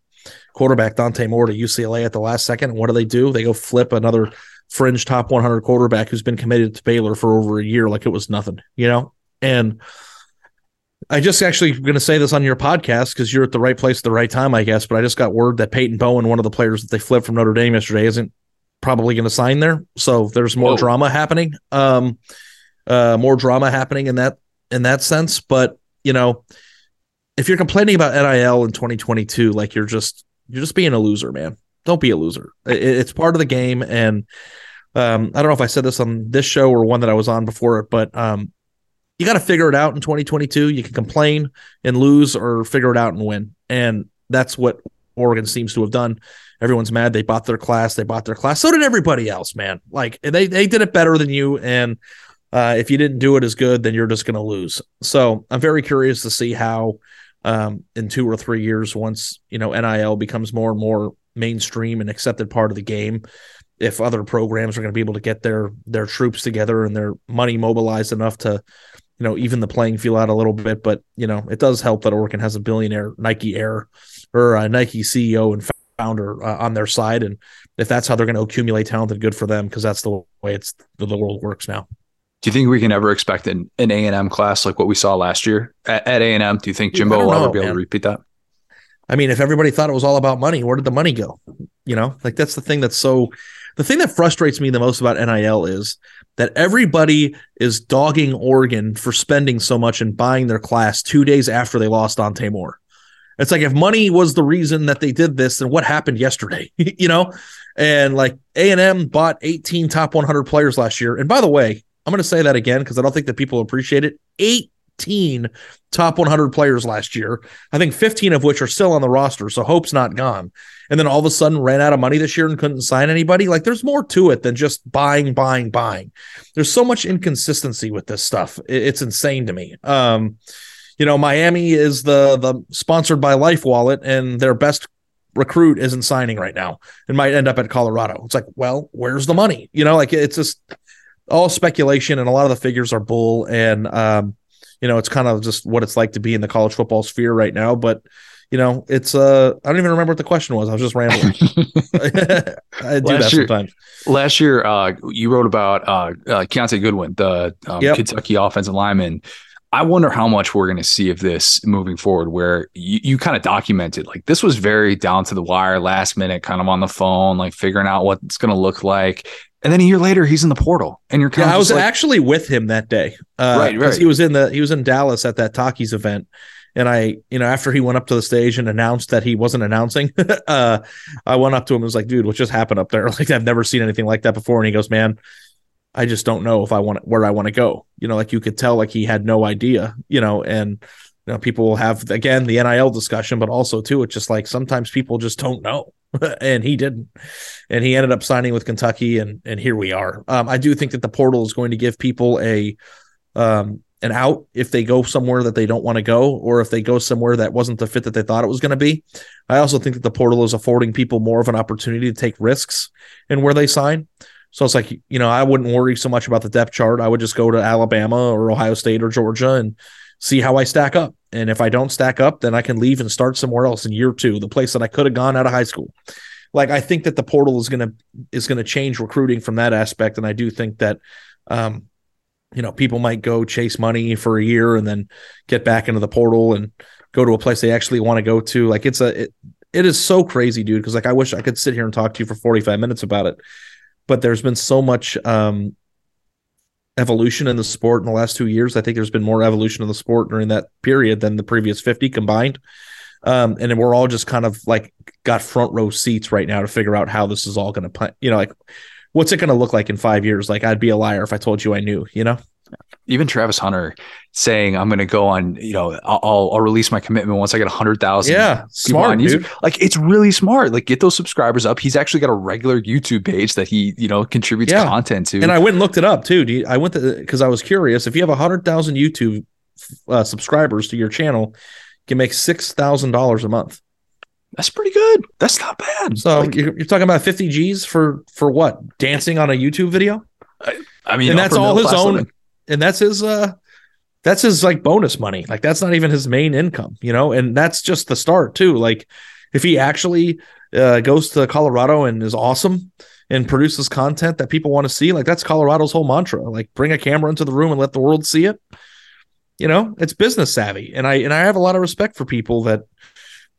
C: quarterback Dante Moore to UCLA at the last second. And what do they do? They go flip another fringe top 100 quarterback who's been committed to Baylor for over a year like it was nothing, you know? And I just actually going to say this on your podcast because you're at the right place at the right time, I guess. But I just got word that Peyton Bowen, one of the players that they flipped from Notre Dame yesterday, isn't probably going to sign there. So there's more Whoa. drama happening. Um, uh, more drama happening in that in that sense. But you know, if you're complaining about NIL in 2022, like you're just you're just being a loser, man don't be a loser. It, it's part of the game, and um, I don't know if I said this on this show or one that I was on before it, but um, you got to figure it out in 2022. You can complain and lose, or figure it out and win, and that's what Oregon seems to have done. Everyone's mad. They bought their class. They bought their class. So did everybody else, man. Like they they did it better than you, and uh, if you didn't do it as good, then you're just going to lose. So I'm very curious to see how um, in two or three years, once you know NIL becomes more and more mainstream and accepted part of the game if other programs are going to be able to get their their troops together and their money mobilized enough to you know even the playing field out a little bit but you know it does help that Oregon has a billionaire Nike heir or a Nike CEO and founder uh, on their side and if that's how they're going to accumulate talent then good for them because that's the way it's the, the world works now
A: do you think we can ever expect an, an A&M class like what we saw last year at, at A&M? Do you think Jimbo will ever be able man. to repeat that?
C: I mean, if everybody thought it was all about money, where did the money go? You know, like that's the thing that's so the thing that frustrates me the most about NIL is that everybody is dogging Oregon for spending so much and buying their class two days after they lost Dante Moore. It's like if money was the reason that they did this, then what happened yesterday? you know, and like A and M bought 18 top 100 players last year. And by the way, I'm going to say that again because I don't think that people appreciate it. 18 top 100 players last year. I think 15 of which are still on the roster, so hope's not gone. And then all of a sudden ran out of money this year and couldn't sign anybody. Like there's more to it than just buying, buying, buying. There's so much inconsistency with this stuff. It's insane to me. Um, you know, Miami is the the sponsored by Life Wallet, and their best recruit isn't signing right now and might end up at Colorado. It's like, well, where's the money? You know, like it's just all speculation, and a lot of the figures are bull. And um, you know, it's kind of just what it's like to be in the college football sphere right now. But you know, it's uh, I don't even remember what the question was. I was just rambling. I do last that year, sometimes.
A: Last year, uh, you wrote about uh, uh Kiyaunta Goodwin, the um, yep. Kentucky offensive lineman I wonder how much we're going to see of this moving forward, where you, you kind of documented like this was very down to the wire, last minute, kind of on the phone, like figuring out what it's going to look like. And then a year later, he's in the portal, and you're kind
C: yeah,
A: of.
C: I was
A: like,
C: actually with him that day, uh, right? Right. He was in the he was in Dallas at that Takis event, and I, you know, after he went up to the stage and announced that he wasn't announcing, uh, I went up to him and was like, "Dude, what just happened up there? Like, I've never seen anything like that before." And he goes, "Man, I just don't know if I want where I want to go. You know, like you could tell like he had no idea, you know, and you know, people will have again the NIL discussion, but also too, it's just like sometimes people just don't know. and he didn't. And he ended up signing with Kentucky and and here we are. Um, I do think that the portal is going to give people a um an out if they go somewhere that they don't want to go or if they go somewhere that wasn't the fit that they thought it was going to be. I also think that the portal is affording people more of an opportunity to take risks in where they sign. So it's like, you know, I wouldn't worry so much about the depth chart. I would just go to Alabama or Ohio State or Georgia and see how I stack up. And if I don't stack up, then I can leave and start somewhere else in year two, the place that I could have gone out of high school. Like I think that the portal is gonna is gonna change recruiting from that aspect. And I do think that um, you know, people might go chase money for a year and then get back into the portal and go to a place they actually want to go to. Like it's a it, it is so crazy, dude. Cause like I wish I could sit here and talk to you for 45 minutes about it but there's been so much um, evolution in the sport in the last two years. I think there's been more evolution in the sport during that period than the previous 50 combined. Um, and we're all just kind of like got front row seats right now to figure out how this is all going to, play. you know, like what's it going to look like in five years? Like I'd be a liar if I told you I knew, you know?
A: Even Travis Hunter saying, "I'm going to go on, you know, I'll, I'll release my commitment once I get hundred thousand.
C: Yeah, smart, dude.
A: Like it's really smart. Like get those subscribers up. He's actually got a regular YouTube page that he, you know, contributes yeah. content to.
C: And I went and looked it up too. I went to because I was curious. If you have a hundred thousand YouTube uh, subscribers to your channel, you can make six thousand dollars a month.
A: That's pretty good. That's not bad.
C: So like, you're, you're, talking about 50 G's for for what? Dancing on a YouTube video?
A: I, I mean,
C: and that's all his own. Living and that's his uh that's his like bonus money. Like that's not even his main income, you know, and that's just the start too. Like if he actually uh, goes to Colorado and is awesome and produces content that people want to see, like that's Colorado's whole mantra. Like bring a camera into the room and let the world see it. You know, it's business savvy, and I and I have a lot of respect for people that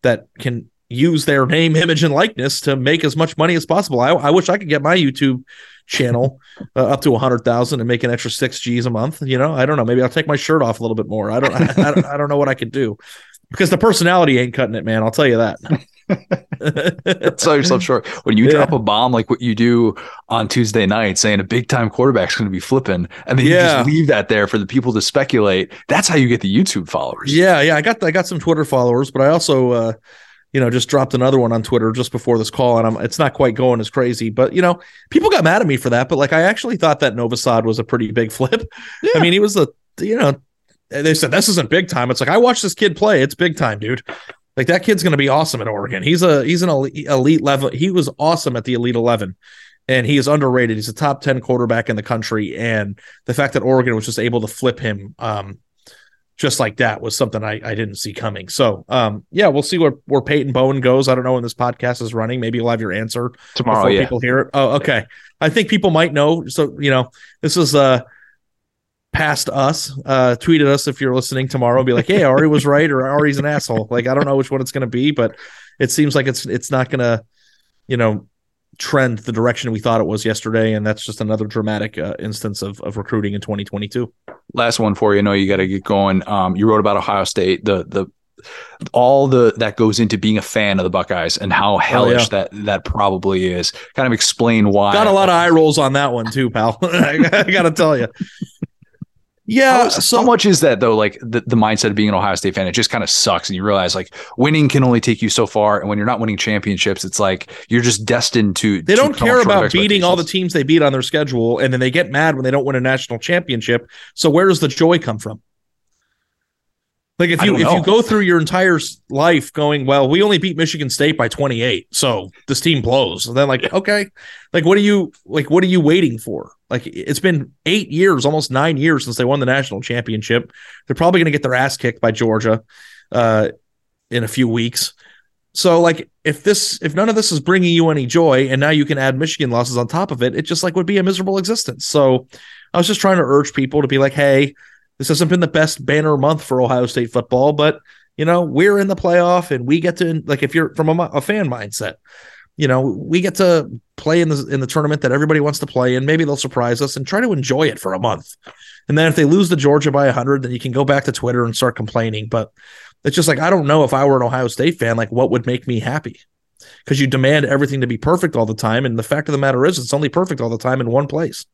C: that can use their name, image, and likeness to make as much money as possible. I, I wish I could get my YouTube channel uh, up to a hundred thousand and make an extra six G's a month. You know, I don't know. Maybe I'll take my shirt off a little bit more. I don't, I, I, don't, I don't know what I could do because the personality ain't cutting it, man. I'll tell you that.
A: Sell yourself short. When you yeah. drop a bomb like what you do on Tuesday night, saying a big time quarterback's going to be flipping, and then yeah. you just leave that there for the people to speculate. That's how you get the YouTube followers.
C: Yeah, yeah. I got I got some Twitter followers, but I also uh, you know, just dropped another one on Twitter just before this call, and I'm it's not quite going as crazy, but you know, people got mad at me for that. But like, I actually thought that Novosad was a pretty big flip. Yeah. I mean, he was the you know, they said this isn't big time. It's like I watched this kid play. It's big time, dude. Like that kid's going to be awesome at Oregon. He's a he's an elite level. He was awesome at the elite eleven, and he is underrated. He's a top ten quarterback in the country, and the fact that Oregon was just able to flip him um, just like that was something I, I didn't see coming. So, um, yeah, we'll see where, where Peyton Bowen goes. I don't know when this podcast is running. Maybe you'll have your answer
A: tomorrow. Yeah.
C: People hear it. Oh, okay. I think people might know. So, you know, this is, uh, past us, uh, tweeted us if you're listening tomorrow. Be like, hey, Ari was right or Ari's an asshole. Like, I don't know which one it's going to be, but it seems like it's, it's not going to, you know, trend the direction we thought it was yesterday, and that's just another dramatic uh, instance of, of recruiting in 2022.
A: Last one for you. I know you got to get going. Um, you wrote about Ohio State. The the all the that goes into being a fan of the Buckeyes and how hellish oh, yeah. that that probably is. Kind of explain why.
C: Got a lot of eye rolls on that one too, pal. I got to tell you. Yeah.
A: How, so how much is that though? Like the, the mindset of being an Ohio State fan, it just kind of sucks. And you realize like winning can only take you so far. And when you're not winning championships, it's like you're just destined to.
C: They don't care about beating all the teams they beat on their schedule. And then they get mad when they don't win a national championship. So where does the joy come from? Like if you if you go through your entire life going, well, we only beat Michigan State by 28, so this team blows. And then like, okay, like what are you like? What are you waiting for? Like it's been eight years, almost nine years since they won the national championship. They're probably going to get their ass kicked by Georgia uh, in a few weeks. So like if this if none of this is bringing you any joy, and now you can add Michigan losses on top of it, it just like would be a miserable existence. So I was just trying to urge people to be like, hey this hasn't been the best banner month for Ohio State football, but you know we're in the playoff and we get to like if you're from a, a fan mindset, you know we get to play in the in the tournament that everybody wants to play in. Maybe they'll surprise us and try to enjoy it for a month. And then if they lose to Georgia by 100, then you can go back to Twitter and start complaining. But it's just like I don't know if I were an Ohio State fan, like what would make me happy because you demand everything to be perfect all the time. And the fact of the matter is, it's only perfect all the time in one place.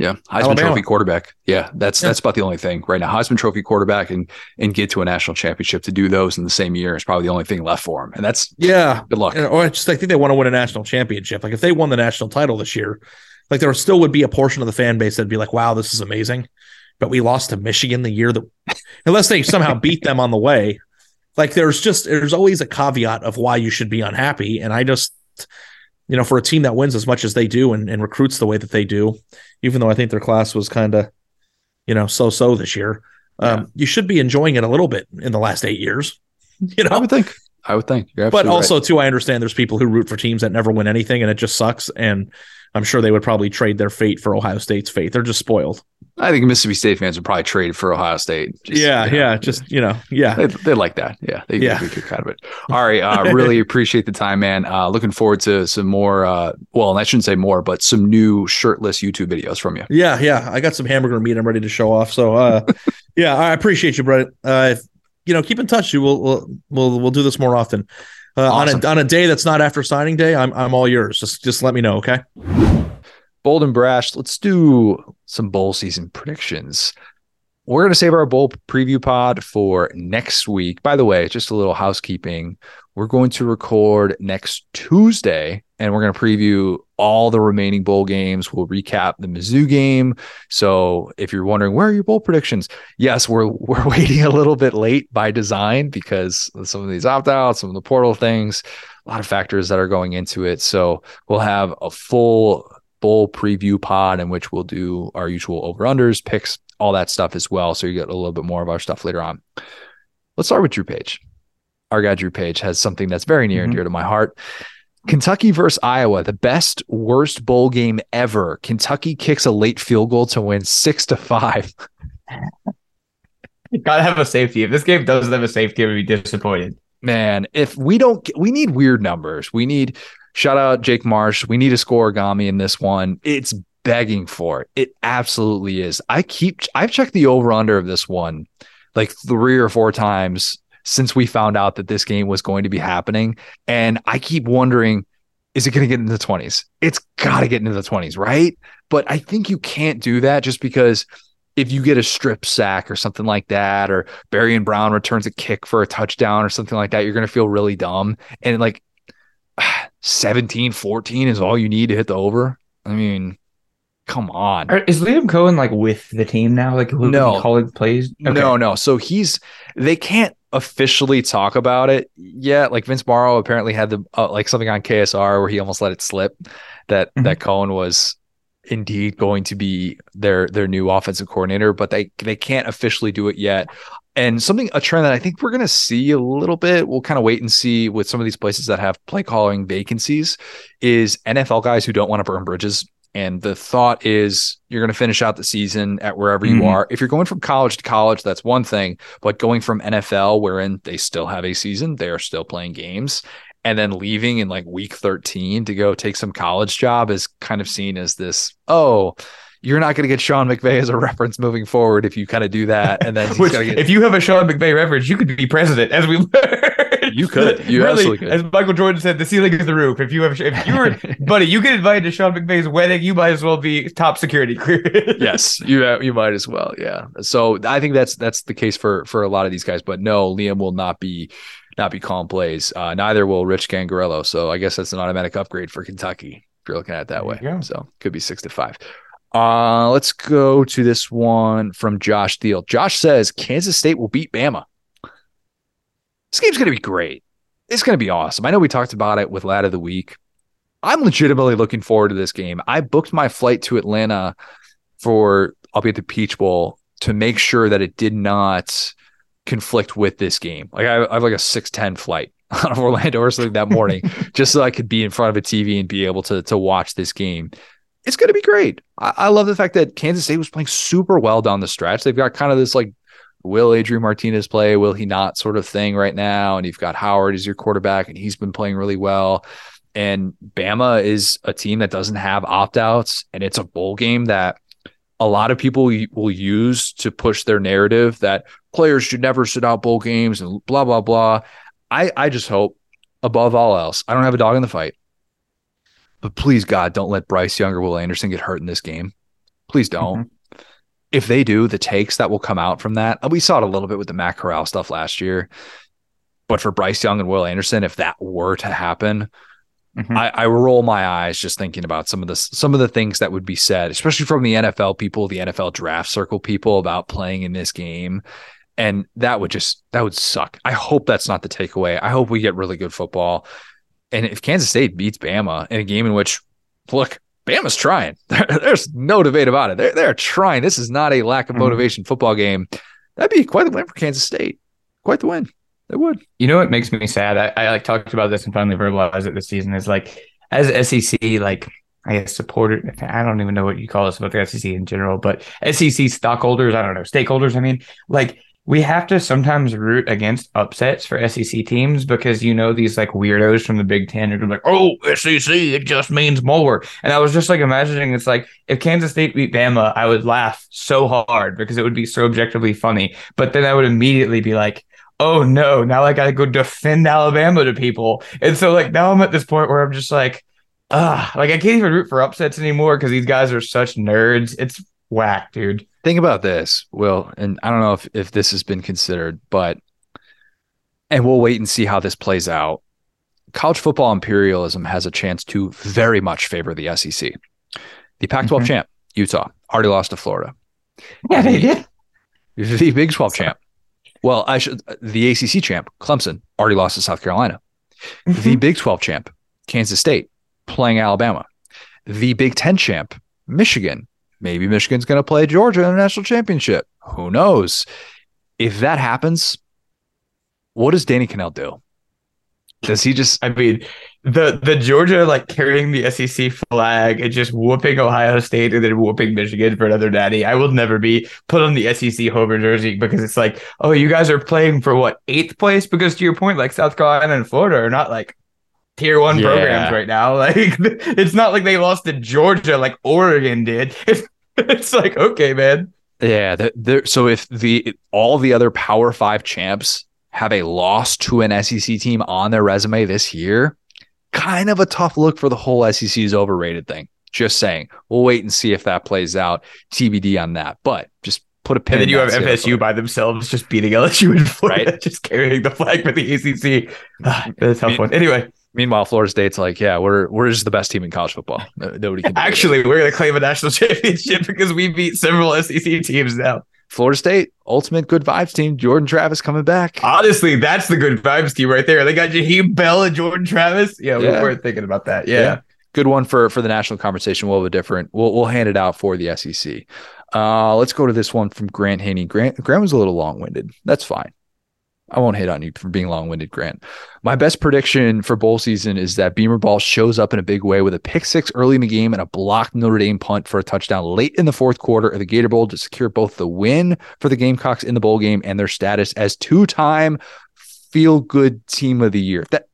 A: Yeah, Heisman Alabama. Trophy quarterback. Yeah, that's yeah. that's about the only thing right now. Heisman Trophy quarterback and and get to a national championship to do those in the same year is probably the only thing left for him. And that's
C: yeah,
A: good luck.
C: Or I just I think they want to win a national championship. Like if they won the national title this year, like there still would be a portion of the fan base that'd be like, "Wow, this is amazing," but we lost to Michigan the year that, unless they somehow beat them on the way. Like there's just there's always a caveat of why you should be unhappy, and I just you know, for a team that wins as much as they do and, and recruits the way that they do, even though I think their class was kind of, you know, so so this year, um, yeah. you should be enjoying it a little bit in the last eight years. You know, I
A: would think. I would think.
C: but also, right. too, I understand there's people who root for teams that never win anything and it just sucks. And I'm sure they would probably trade their fate for Ohio State's fate. They're just spoiled.
A: I think Mississippi State fans would probably trade for Ohio State.
C: Just, yeah, you know, yeah, just you know, yeah,
A: they, they like that. Yeah, they, yeah. they kick out of it. All right, uh, really appreciate the time, man. Uh, looking forward to some more. Uh, well, I shouldn't say more, but some new shirtless YouTube videos from you.
C: Yeah, yeah, I got some hamburger meat. I'm ready to show off. So, uh, yeah, I appreciate you, Brett. Uh, if, you know, keep in touch. You will we'll we'll we'll do this more often. Uh, awesome. on a on a day that's not after signing day, I'm I'm all yours. Just just let me know, okay?
A: bold and brash. Let's do some bowl season predictions. We're going to save our bowl preview pod for next week. By the way, just a little housekeeping. We're going to record next Tuesday and we're going to preview all the remaining bowl games. We'll recap the Mizzou game. So if you're wondering where are your bowl predictions, yes, we're we're waiting a little bit late by design because some of these opt outs, some of the portal things, a lot of factors that are going into it. So we'll have a full bowl preview pod in which we'll do our usual over unders, picks, all that stuff as well. So you get a little bit more of our stuff later on. Let's start with Drew Page. Our guy Drew Page has something that's very near mm-hmm. and dear to my heart. Kentucky versus Iowa, the best worst bowl game ever. Kentucky kicks a late field goal to win six to five.
B: you gotta have a safety. If this game doesn't have a safety, I would be disappointed.
A: Man, if we don't, we need weird numbers. We need Shout out Jake Marsh. We need a score scorigami in this one. It's begging for it. It absolutely is. I keep I've checked the over under of this one like three or four times since we found out that this game was going to be happening. And I keep wondering, is it going to get into the 20s? It's got to get into the 20s, right? But I think you can't do that just because if you get a strip sack or something like that, or Barion Brown returns a kick for a touchdown or something like that, you're going to feel really dumb. And like 17 14 is all you need to hit the over. I mean, come on.
B: Is Liam Coen like with the team now? Like who
A: no.
B: calling plays?
A: Okay. No, no. So he's they can't officially talk about it yet. Like Vince Marrow apparently had the uh, like something on KSR where he almost let it slip that mm-hmm. that Cohen was indeed going to be their their new offensive coordinator, but they they can't officially do it yet and something a trend that I think we're going to see a little bit. We'll kind of wait and see with some of these places that have play calling vacancies is NFL guys who don't want to burn bridges. And the thought is you're going to finish out the season at wherever mm-hmm. you are. If you're going from college to college, that's one thing. But going from NFL, wherein they still have a season, they are still playing games, and then leaving in like week 13 to go take some college job is kind of seen as this, oh, you're not going to get Sean McVay as a reference moving forward if you kind of do that. And then
B: Which,
A: get,
B: if you have a Sean McVay reference, you could be president, as we learned.
A: You could. You really, absolutely could.
B: As Michael Jordan said, the ceiling is the roof. If you have, if you were, buddy, you get invited to Sean McVay's wedding, you might as well be top security cleared.
A: yes, you you might as well. Yeah. So I think that's that's the case for for a lot of these guys. But no, Liam will not be not be calling plays. Uh, neither will Rich Scangarello. So I guess that's an automatic upgrade for Kentucky if you're looking at it that way. So could be six to five. Uh, let's go to this one from Josh Thiel. Josh says Kansas State will beat Bama. This game's going to be great. It's going to be awesome. I know we talked about it with Lad of the Week. I'm legitimately looking forward to this game. I booked my flight to Atlanta for I'll be at the Peach Bowl to make sure that it did not conflict with this game. Like I, I have like a six ten flight out of Orlando or something that morning, just so I could be in front of a TV and be able to to watch this game. It's going to be great. I, I love the fact that Kansas State was playing super well down the stretch. They've got kind of this like will Adrian Martinez play? Will he not sort of thing right now? And you've got Howard as your quarterback, and he's been playing really well. And Bama is a team that doesn't have opt outs, and it's a bowl game that a lot of people will use to push their narrative that players should never sit out bowl games and blah blah blah. I I just hope above all else, I don't have a dog in the fight. But please God, don't let Bryce Young or Will Anderson get hurt in this game. Please don't. Mm-hmm. If they do, the takes that will come out from that, we saw it a little bit with the Matt Corral stuff last year. But for Bryce Young and Will Anderson, if that were to happen, Mm-hmm. I, I, roll my eyes just thinking about some of the some of the things that would be said, especially from the NFL people, the NFL draft circle people about playing in this game. And that would just that would suck. I hope that's not the takeaway. I hope we get really good football. And if Kansas State beats Bama in a game in which, look, Bama's trying. There's no debate about it. They're, they're trying. This is not a lack of mm-hmm. motivation football game. That'd be quite the win for Kansas State. Quite the win. It would.
B: You know what makes me sad? I, I like talked about this and finally verbalized it this season is like as SEC, like I guess supporter. I don't even know what you call this about the SEC in general, but SEC stockholders, I don't know, stakeholders. I mean, like we have to sometimes root against upsets for SEC teams because you know these like weirdos from the Big Ten are like, oh, SEC, it just means more. And I was just like imagining it's like if Kansas State beat Bama, I would laugh so hard because it would be so objectively funny. But then I would immediately be like, oh no, now I gotta go defend Alabama to people. And so like now I'm at this point where I'm just like, ah, like I can't even root for upsets anymore because these guys are such nerds. It's whack, dude.
A: Think about this, Will, and I don't know if, if this has been considered, but and we'll wait and see how this plays out. College football imperialism has a chance to very much favor the SEC. The Pac 12 mm-hmm. champ, Utah, already lost to Florida.
B: Yeah, they did.
A: The Big 12 champ, well, I should the ACC champ, Clemson, already lost to South Carolina. Mm-hmm. The Big 12 champ, Kansas State, playing Alabama. The Big 10 champ, Michigan. Maybe Michigan's going to play Georgia in the national championship. Who knows? If that happens, what does Danny Kanell do? Does he just?
B: I mean, the the Georgia like carrying the SEC flag and just whooping Ohio State and then whooping Michigan for another daddy. I will never be put on the SEC homer jersey because it's like, oh, you guys are playing for what eighth place? Because to your point, like South Carolina and Florida are not like tier one yeah. programs right now. Like it's not like they lost to Georgia like Oregon did. It's, it's like okay, man.
A: Yeah, so if the all the other Power Five champs have a loss to an SEC team on their resume this year, kind of a tough look for the whole SEC's overrated thing. Just saying. We'll wait and see if that plays out. TBD on that. But just put a pin.
B: And then you have FSU by themselves just beating LSU in Florida, right? just carrying the flag for the ACC. Ah, that's a tough one. Anyway.
A: Meanwhile, Florida State's like, yeah, we're we're just the best team in college football. Nobody can.
B: Actually, we're going to claim a national championship because we beat several SEC teams now.
A: Florida State, ultimate good vibes team. Jordan Travis coming back.
B: Honestly, that's the good vibes team right there. They got Jaheim Bell and Jordan Travis. Yeah, yeah. we're thinking about that. Yeah. yeah.
A: Good one for for the national conversation. We'll have a different. We'll we'll hand it out for the SEC. Uh, let's go to this one from Grant Haney. Grant Grant was a little long winded. That's fine. I won't hate on you for being long winded, Grant. My best prediction for bowl season is that Beamer Ball shows up in a big way with a pick six early in the game and a blocked Notre Dame punt for a touchdown late in the fourth quarter of the Gator Bowl to secure both the win for the Gamecocks in the bowl game and their status as two time feel good team of the year. That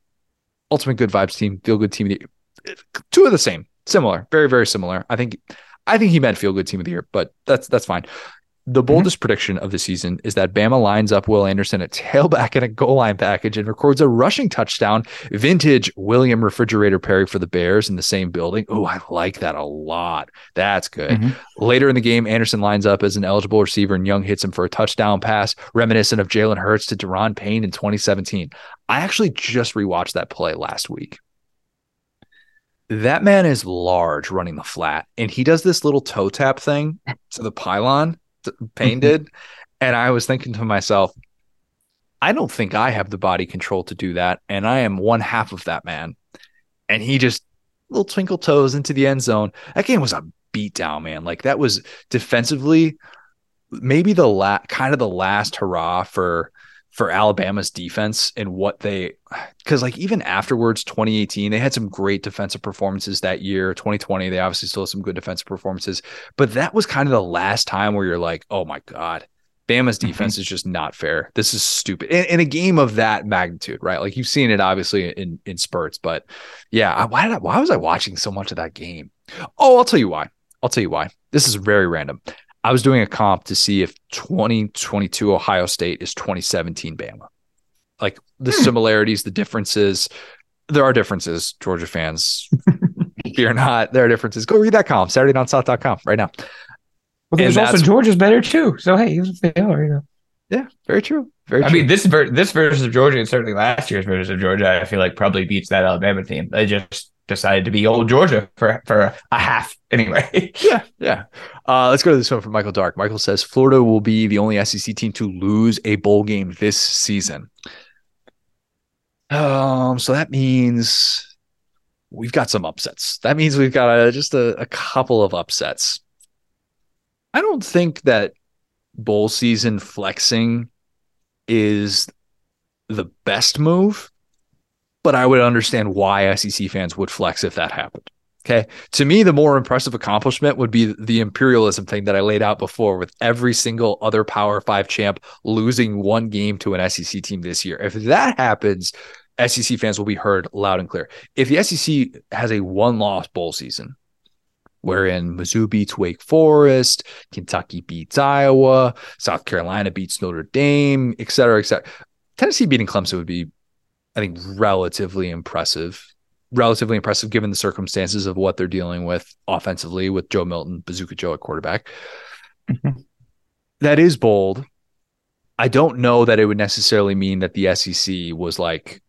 A: ultimate good vibes team, feel good team of the year. Two of the same, similar, very, very similar. I think I think he meant feel good team of the year, but that's that's fine. The mm-hmm. boldest mm-hmm. prediction of the season is that Bama lines up Will Anderson at tailback in a goal line package and records a rushing touchdown, vintage William Refrigerator Perry for the Bears in the same building. Oh, I like that a lot. That's good. Mm-hmm. Later in the game, Anderson lines up as an eligible receiver and Young hits him for a touchdown pass, reminiscent of Jalen Hurts to Daron Payne in 2017. I actually just rewatched that play last week that man is large running the flat and he does this little toe tap thing to the pylon Payne did. Mm-hmm. And I was thinking to myself, I don't think I have the body control to do that. And I am one half of that man. And he just little twinkle toes into the end zone. That game was a beatdown, man. Like that was defensively maybe the last kind of the last hurrah for for Alabama's defense and what they because like even afterwards 2018 they had some great defensive performances that year. 2020 they obviously still had some good defensive performances but that was kind of the last time where you're like oh my god Bama's mm-hmm. defense mm-hmm. is just not fair. This is stupid. In, in, a game of that magnitude right? Like you've seen it obviously in in spurts but yeah why did I, why was I watching so much of that game? Oh I'll tell you why. I'll tell you why. This is very random I was doing a comp to see if 2022 Ohio State is 2017 Bama. Like the hmm. similarities, the differences. There are differences, Georgia fans. Fear not, there are differences. Go read that column, SaturdayDownSouth.com right now.
B: Well, there's also Georgia's better too. So hey, even if they are, you know.
A: Yeah, very true. Very I
B: true. mean, this ver- this version of Georgia and certainly last year's version of Georgia, I feel like probably beats that Alabama team. They just decided to be old Georgia for for a half anyway.
A: yeah, yeah. Uh, let's go to this one from Michael Dark. Michael says Florida will be the only SEC team to lose a bowl game this season. Um, so that means we've got some upsets. That means we've got a, just a, a couple of upsets. I don't think that bowl season flexing is the best move but I would understand why SEC fans would flex if that happened. Okay. To me, the more impressive accomplishment would be the imperialism thing that I laid out before with every single other Power Five champ losing one game to an SEC team this year. If that happens, SEC fans will be heard loud and clear. If the SEC has a one loss bowl season, wherein Mizzou beats Wake Forest, Kentucky beats Iowa, South Carolina beats Notre Dame, et cetera, et cetera. Tennessee beating Clemson would be I think relatively impressive. Relatively impressive given the circumstances of what they're dealing with offensively with Joe Milton, Bazooka Joe at quarterback. Mm-hmm. That is bold. I don't know that it would necessarily mean that the SEC was like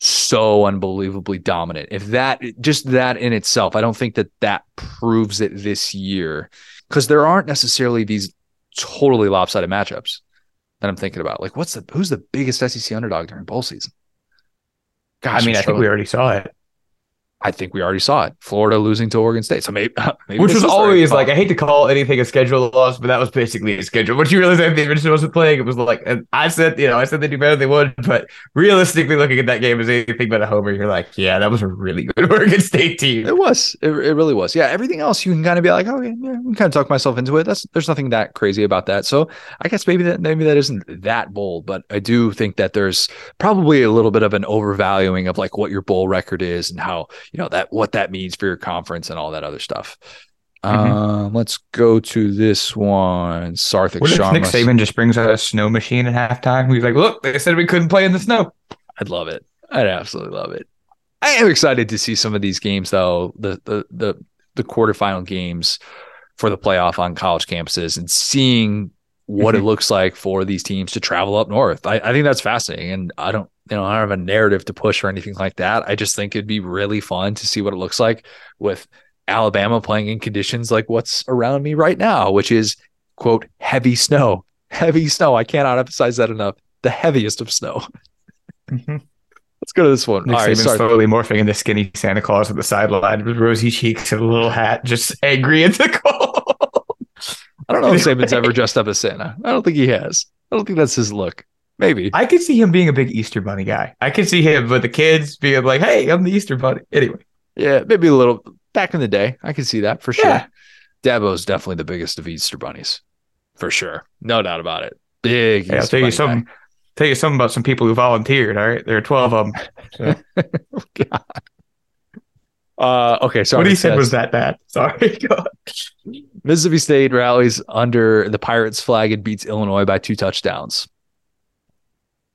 A: so unbelievably dominant. If that just that in itself, I don't think that that proves it this year because there aren't necessarily these totally lopsided matchups that I'm thinking about. Like, what's the who's the biggest SEC underdog during bowl season?
B: Gosh, I mean, I think we already saw it.
A: I think we already saw it. Florida losing to Oregon State. So maybe, maybe
B: which was always like I hate to call anything a schedule loss, but that was basically a schedule. Once you realize that the original wasn't playing, it was like I said, you know, I said they do better than they would, but realistically, looking at that game as anything but a homer, you're like, yeah, that was a really good Oregon State team.
A: It was. It, it really was. Yeah, everything else you can kind of be like, oh yeah, yeah, kind of talk myself into it. That's there's nothing that crazy about that. So I guess maybe that maybe that isn't that bold, but I do think that there's probably a little bit of an overvaluing of like what your bowl record is and how you know that what that means for your conference and all that other stuff. Mm-hmm. Um, let's go to this one. Sarthik
B: what if Nick Saban just brings out a snow machine at halftime? He's like, "Look, they said we couldn't play in the snow."
A: I'd love it. I'd absolutely love it. I am excited to see some of these games, though the the the the quarterfinal games for the playoff on college campuses and seeing what mm-hmm. it looks like for these teams to travel up north. I, I think that's fascinating, and I don't you know, I don't have a narrative to push or anything like that. I just think it'd be really fun to see what it looks like with Alabama playing in conditions like what's around me right now, which is quote heavy snow. Heavy snow. I cannot emphasize that enough. The heaviest of snow. Mm-hmm. Let's go to this one.
B: Nick All right, slowly morphing into skinny Santa Claus at the sideline with rosy cheeks and a little hat, just angry at the cold.
A: I don't know if Saban's ever dressed up as Santa. I don't think he has. I don't think that's his look. Maybe.
B: I could see him being a big Easter Bunny guy. I could see him with the kids being like, hey, I'm the Easter Bunny. Anyway.
A: Yeah, maybe a little back in the day. I can see that for sure. Yeah. Dabo's definitely the biggest of Easter bunnies. For sure. No doubt about it. Big
B: hey, I'll tell you something. Guy. Tell you something about some people who volunteered. All right. There are 12 of them. So. Oh, God.
A: Uh, okay, sorry.
B: What he said was that bad. Sorry.
A: Mississippi State rallies under the Pirates flag and beats Illinois by two touchdowns.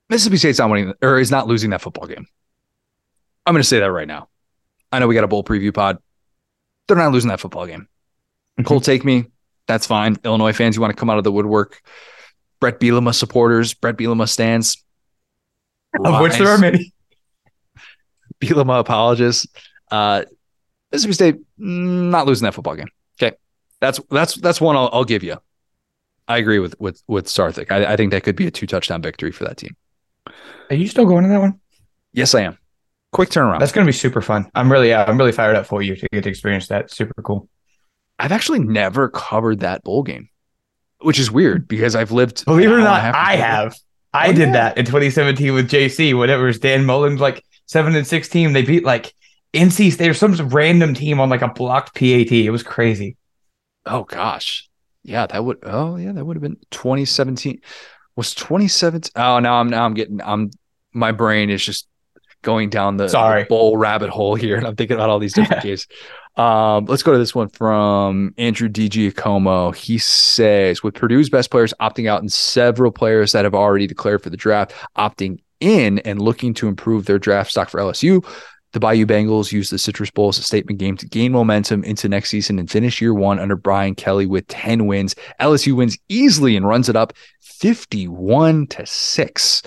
A: Mississippi State's not winning or is not losing that football game. I'm going to say that right now. I know we got a bowl preview pod. They're not losing that football game. Mm-hmm. Cole, take me. That's fine. Illinois fans, you want to come out of the woodwork. Bret Bielema supporters, Bret Bielema stands.
B: Of which there are many.
A: Bielema apologists. Uh, Mississippi State mm, not losing that football game. Okay, that's that's that's one I'll, I'll give you. I agree with with with Sarthik. I, I think that could be a two touchdown victory for that team.
B: Are you still going to that one?
A: Yes, I am. Quick turnaround.
B: That's going to be super fun. I'm really, yeah, I'm really fired up for you to get to experience that. Super cool.
A: I've actually never covered that bowl game, which is weird because I've lived.
B: Believe it or not, I have. I oh, did yeah. that in 2017 with JC. Whatever it was Dan Mullen's like seven and six team. They beat like NC. There's some random team on like a blocked PAT. It was crazy.
A: Oh gosh, yeah, that would. Oh yeah, that would have been 2017. Was 2017? Oh, now I'm now I'm getting. I'm my brain is just going down the,
B: Sorry.
A: The bowl rabbit hole here, and I'm thinking about all these different games. Um, let's go to this one from Andrew DiGiacomo. He says, with Purdue's best players opting out and several players that have already declared for the draft opting in and looking to improve their draft stock for LSU, the Bayou Bengals use the Citrus Bowl as a statement game to gain momentum into next season and finish year one under Brian Kelly with 10 wins. LSU wins easily and runs it up 51 to 6.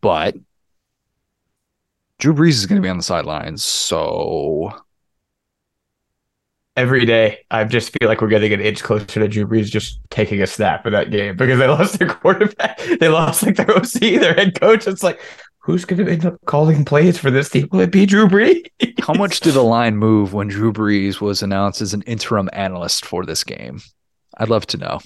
A: But Drew Brees is going to be on the sidelines. So
B: every day, I just feel like we're getting an inch closer to Drew Brees just taking a snap in that game because they lost their quarterback. They lost like their OC, their head coach. It's like, who's going to end up calling plays for this team? Will it be Drew Brees?
A: How much did the line move when Drew Brees was announced as an interim analyst for this game? I'd love to know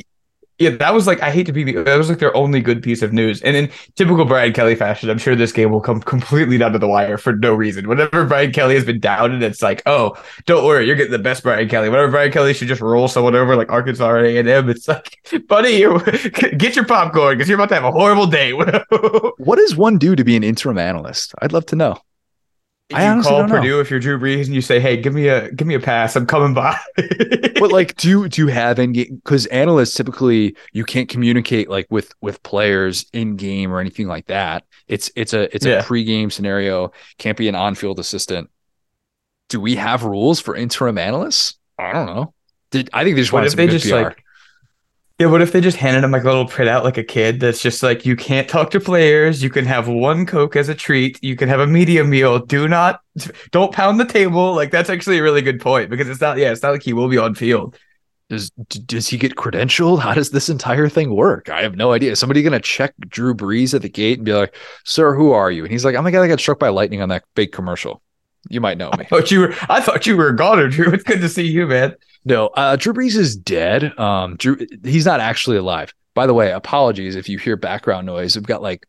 B: yeah, that was like I hate to be that was like their only good piece of news. And in typical Brian Kelly fashion, I'm sure this game will come completely down to the wire for no reason. Whenever Brian Kelly has been doubted, it's like, oh, don't worry, you're getting the best Brian Kelly. Whenever Brian Kelly should just roll someone over like Arkansas or A and M, it's like, buddy, you get your popcorn because you're about to have a horrible day.
A: what does one do to be an interim analyst? I'd love to know.
B: I you call Purdue know. if you're Drew Brees and you say, "Hey, give me a give me a pass. I'm coming by."
A: but like, do you do you have any? Because analysts typically you can't communicate like with with players in game or anything like that. It's it's a it's yeah. a pregame scenario. Can't be an on field assistant. Do we have rules for interim analysts? I don't know. Did I think they just want some good just, PR. Like,
B: yeah, what if they just handed him like a little printout like a kid that's just like you can't talk to players, you can have one Coke as a treat, you can have a media meal, do not don't pound the table. Like that's actually a really good point because it's not yeah, it's not like he will be on field.
A: Does does he get credentialed? How does this entire thing work? I have no idea. Is somebody gonna check Drew Brees at the gate and be like, "Sir, who are you?" And he's like, "I'm the guy that got struck by lightning on that fake commercial." You might know me.
B: I thought you were. I thought you were a goner, Drew. It's good to see you, man.
A: No, uh, Drew Brees is dead. Um, Drew, he's not actually alive. By the way, apologies if you hear background noise. We've got like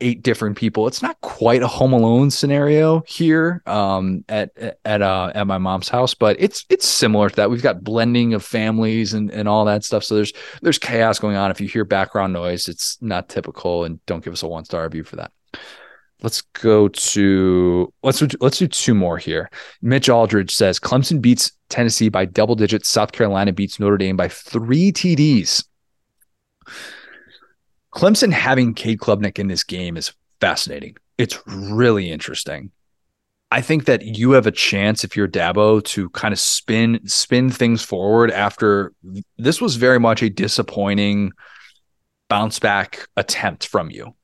A: eight different people. It's not quite a Home Alone scenario here um, at at uh, at my mom's house, but it's it's similar to that. We've got blending of families and, and all that stuff. So there's there's chaos going on. If you hear background noise, it's not typical, and don't give us a one star review for that. Let's go to let's let's do two more here. Mitch Aldridge says Clemson beats Tennessee by double digits. South Carolina beats Notre Dame by three TDs. Clemson having Cade Klubnik in this game is fascinating. It's really interesting. I think that you have a chance if you're Dabo to kind of spin spin things forward after this was very much a disappointing bounce back attempt from you.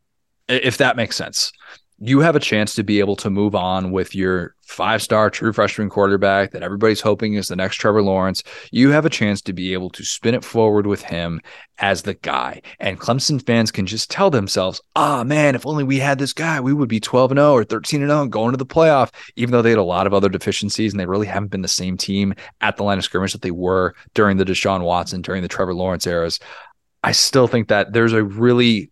A: If that makes sense you have a chance to be able to move on with your five star true freshman quarterback that everybody's hoping is the next Trevor Lawrence. You have a chance to be able to spin it forward with him as the guy. And Clemson fans can just tell themselves, ah, oh, man, if only we had this guy, we would be 12 0 or 13 0 and going to the playoff, even though they had a lot of other deficiencies and they really haven't been the same team at the line of scrimmage that they were during the Deshaun Watson, during the Trevor Lawrence eras. I still think that there's a really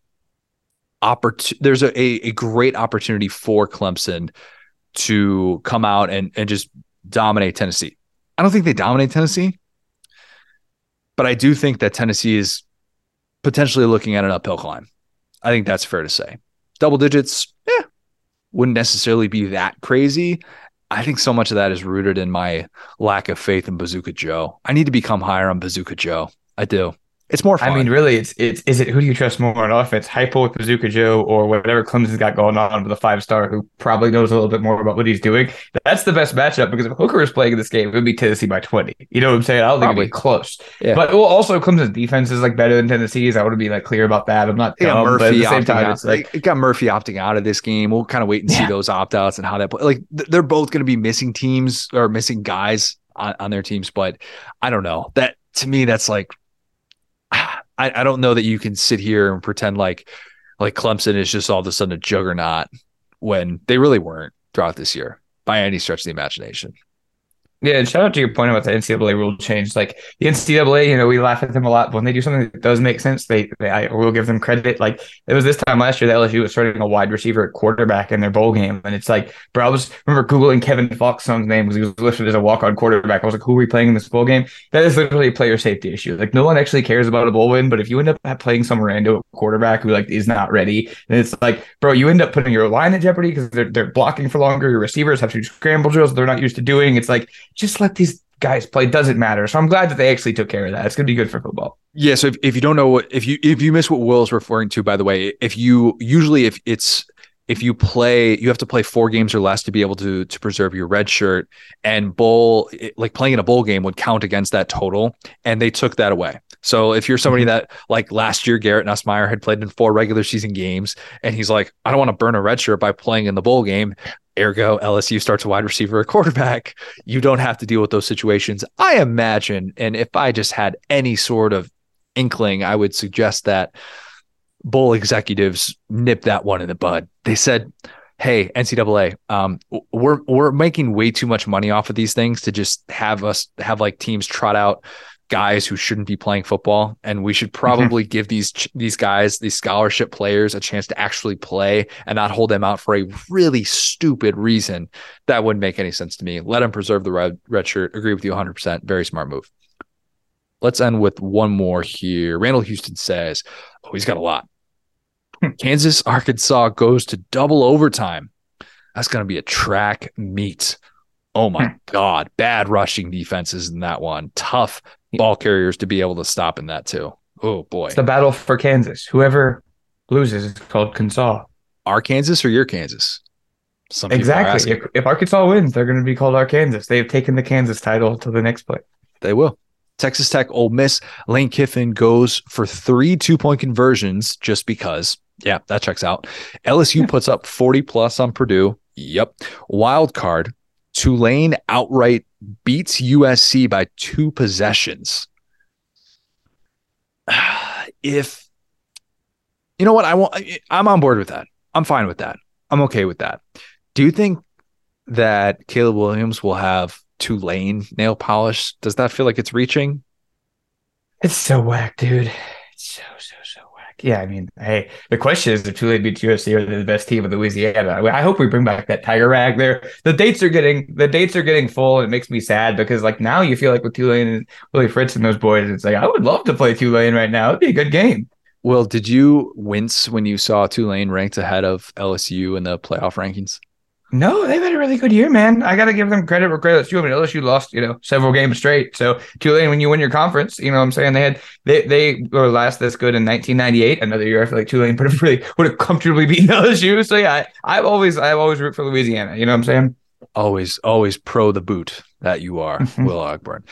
A: opportunity there's a, a, great opportunity for Clemson to come out and and just dominate Tennessee. I don't think they dominate Tennessee, but I do think that Tennessee is potentially looking at an uphill climb. I think that's fair to say. Double digits, yeah, wouldn't necessarily be that crazy. I think so much of that is rooted in my lack of faith in Bazooka Joe. I need to become higher on Bazooka Joe. I do. It's more fun.
B: I mean, really, it's it's is it who do you trust more on offense, Heupel with Bazooka Joe or whatever Clemson's got going on with a five star who probably knows a little bit more about what he's doing? That's the best matchup because if Hooker is playing in this game, it would be Tennessee by twenty. You know what I'm saying? I don't probably. think it'd be close. Yeah. But well, also Clemson's defense is like better than Tennessee's. I want to be like clear about that. I'm not dumb, Murphy but at the same time,
A: out.
B: it's like
A: it got Murphy opting out of this game. We'll kind of wait and yeah. see those opt outs and how that play. Like they're both going to be missing teams or missing guys on, on their teams, but I don't know that to me that's like I, I don't know that you can sit here and pretend like like Clemson is just all of a sudden a juggernaut when they really weren't throughout this year by any stretch of the imagination.
B: Yeah, and shout out to your point about the NCAA rule change. Like the NCAA, you know, we laugh at them a lot, but when they do something that does make sense, they, they I will give them credit. Like it was this time last year that LSU was starting a wide receiver at quarterback in their bowl game, and it's like, bro, I was remember googling Kevin son's name because he was listed as a walk-on quarterback. I was like, who are we playing in this bowl game? That is literally a player safety issue. Like no one actually cares about a bowl win, but if you end up playing some rando quarterback who like is not ready, and it's like, bro, you end up putting your line at jeopardy because they're they're blocking for longer. Your receivers have to do scramble drills that they're not used to doing. It's like just let these guys play doesn't matter. So I'm glad that they actually took care of that. It's going to be good for football.
A: Yeah. So if, if you don't know what, if you, if you miss what Will's referring to, by the way, if you usually, if it's, if you play, you have to play four games or less to be able to to preserve your red shirt. And bowl, like playing in a bowl game, would count against that total, and they took that away. So if you're somebody mm-hmm. that like last year, Garrett Nussmeier had played in four regular season games, and he's like, I don't want to burn a red shirt by playing in the bowl game. Ergo, LSU starts a wide receiver, a quarterback. You don't have to deal with those situations. I imagine, and if I just had any sort of inkling, I would suggest that bowl executives nip that one in the bud. They said, "Hey, NCAA, um, we're we're making way too much money off of these things to just have us have like teams trot out." Guys who shouldn't be playing football and we should mm-hmm. probably mm-hmm. give these these guys these scholarship players a chance to actually play and not hold them out for a really stupid reason that wouldn't make any sense to me let them preserve the red, red shirt agree with you 100% very smart move let's end with one more here randall houston says oh he's got a lot kansas arkansas goes to double overtime that's going to be a track meet Oh my hmm. God. Bad rushing defenses in that one. Tough ball carriers to be able to stop in that too. Oh boy.
B: It's the battle for Kansas. Whoever loses is called Kansas.
A: Arkansas or your Kansas?
B: Some exactly. If, if, Arkansas wins, they're going to be called Arkansas. They have taken the Kansas title to the next play.
A: They will. Texas Tech, Ole Miss. Lane Kiffin goes for three two point conversions just because. Yeah, that checks out. LSU puts up 40 plus on Purdue. Yep. Wild card. Tulane outright beats USC by two possessions. If you know what I want, I'm on board with that. I'm fine with that. I'm okay with that. Do you think that Caleb Williams will have Tulane nail polish? Does that feel like it's reaching?
B: It's so whack, dude. It's so so yeah, I mean, hey, the question is if Tulane beats USC are the best team of Louisiana. I hope we bring back that Tiger rag there. The dates are getting the dates are getting full. It makes me sad because like now you feel like with Tulane and Willie Fritz and those boys, it's like I would love to play Tulane right now. It'd be a good game.
A: Well, did you wince when you saw Tulane ranked ahead of LSU in the playoff rankings?
B: No, they've had a really good year, man. I got to give them credit where credit's due. I mean, LSU lost, you know, several games straight. So Tulane, when you win your conference, you know what I'm saying? They had they they were last this good in 1998. Another year, I feel like Tulane would have really would have comfortably beaten LSU. So yeah, I, I've always I've always root for Louisiana. You know what I'm saying?
A: Always, always pro the boot that you are, mm-hmm. Will Ogburn.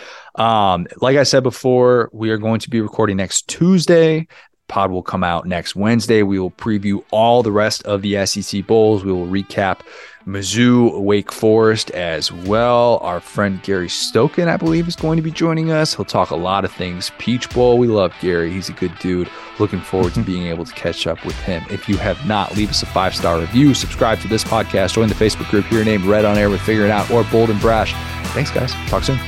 A: Um, like I said before, we are going to be recording next Tuesday pod will come out next Wednesday. We will preview all the rest of the SEC bowls. We will recap Mizzou, Wake Forest as well. Our friend Gary Stokan, I believe, is going to be joining us. He'll talk a lot of things. Peach Bowl, we love Gary. He's a good dude. Looking forward to being able to catch up with him. If you have not, leave us a five star review, subscribe to this podcast, join the Facebook group, your name Red on air with Figure It Out or Bold and Brash. Thanks, guys. Talk soon.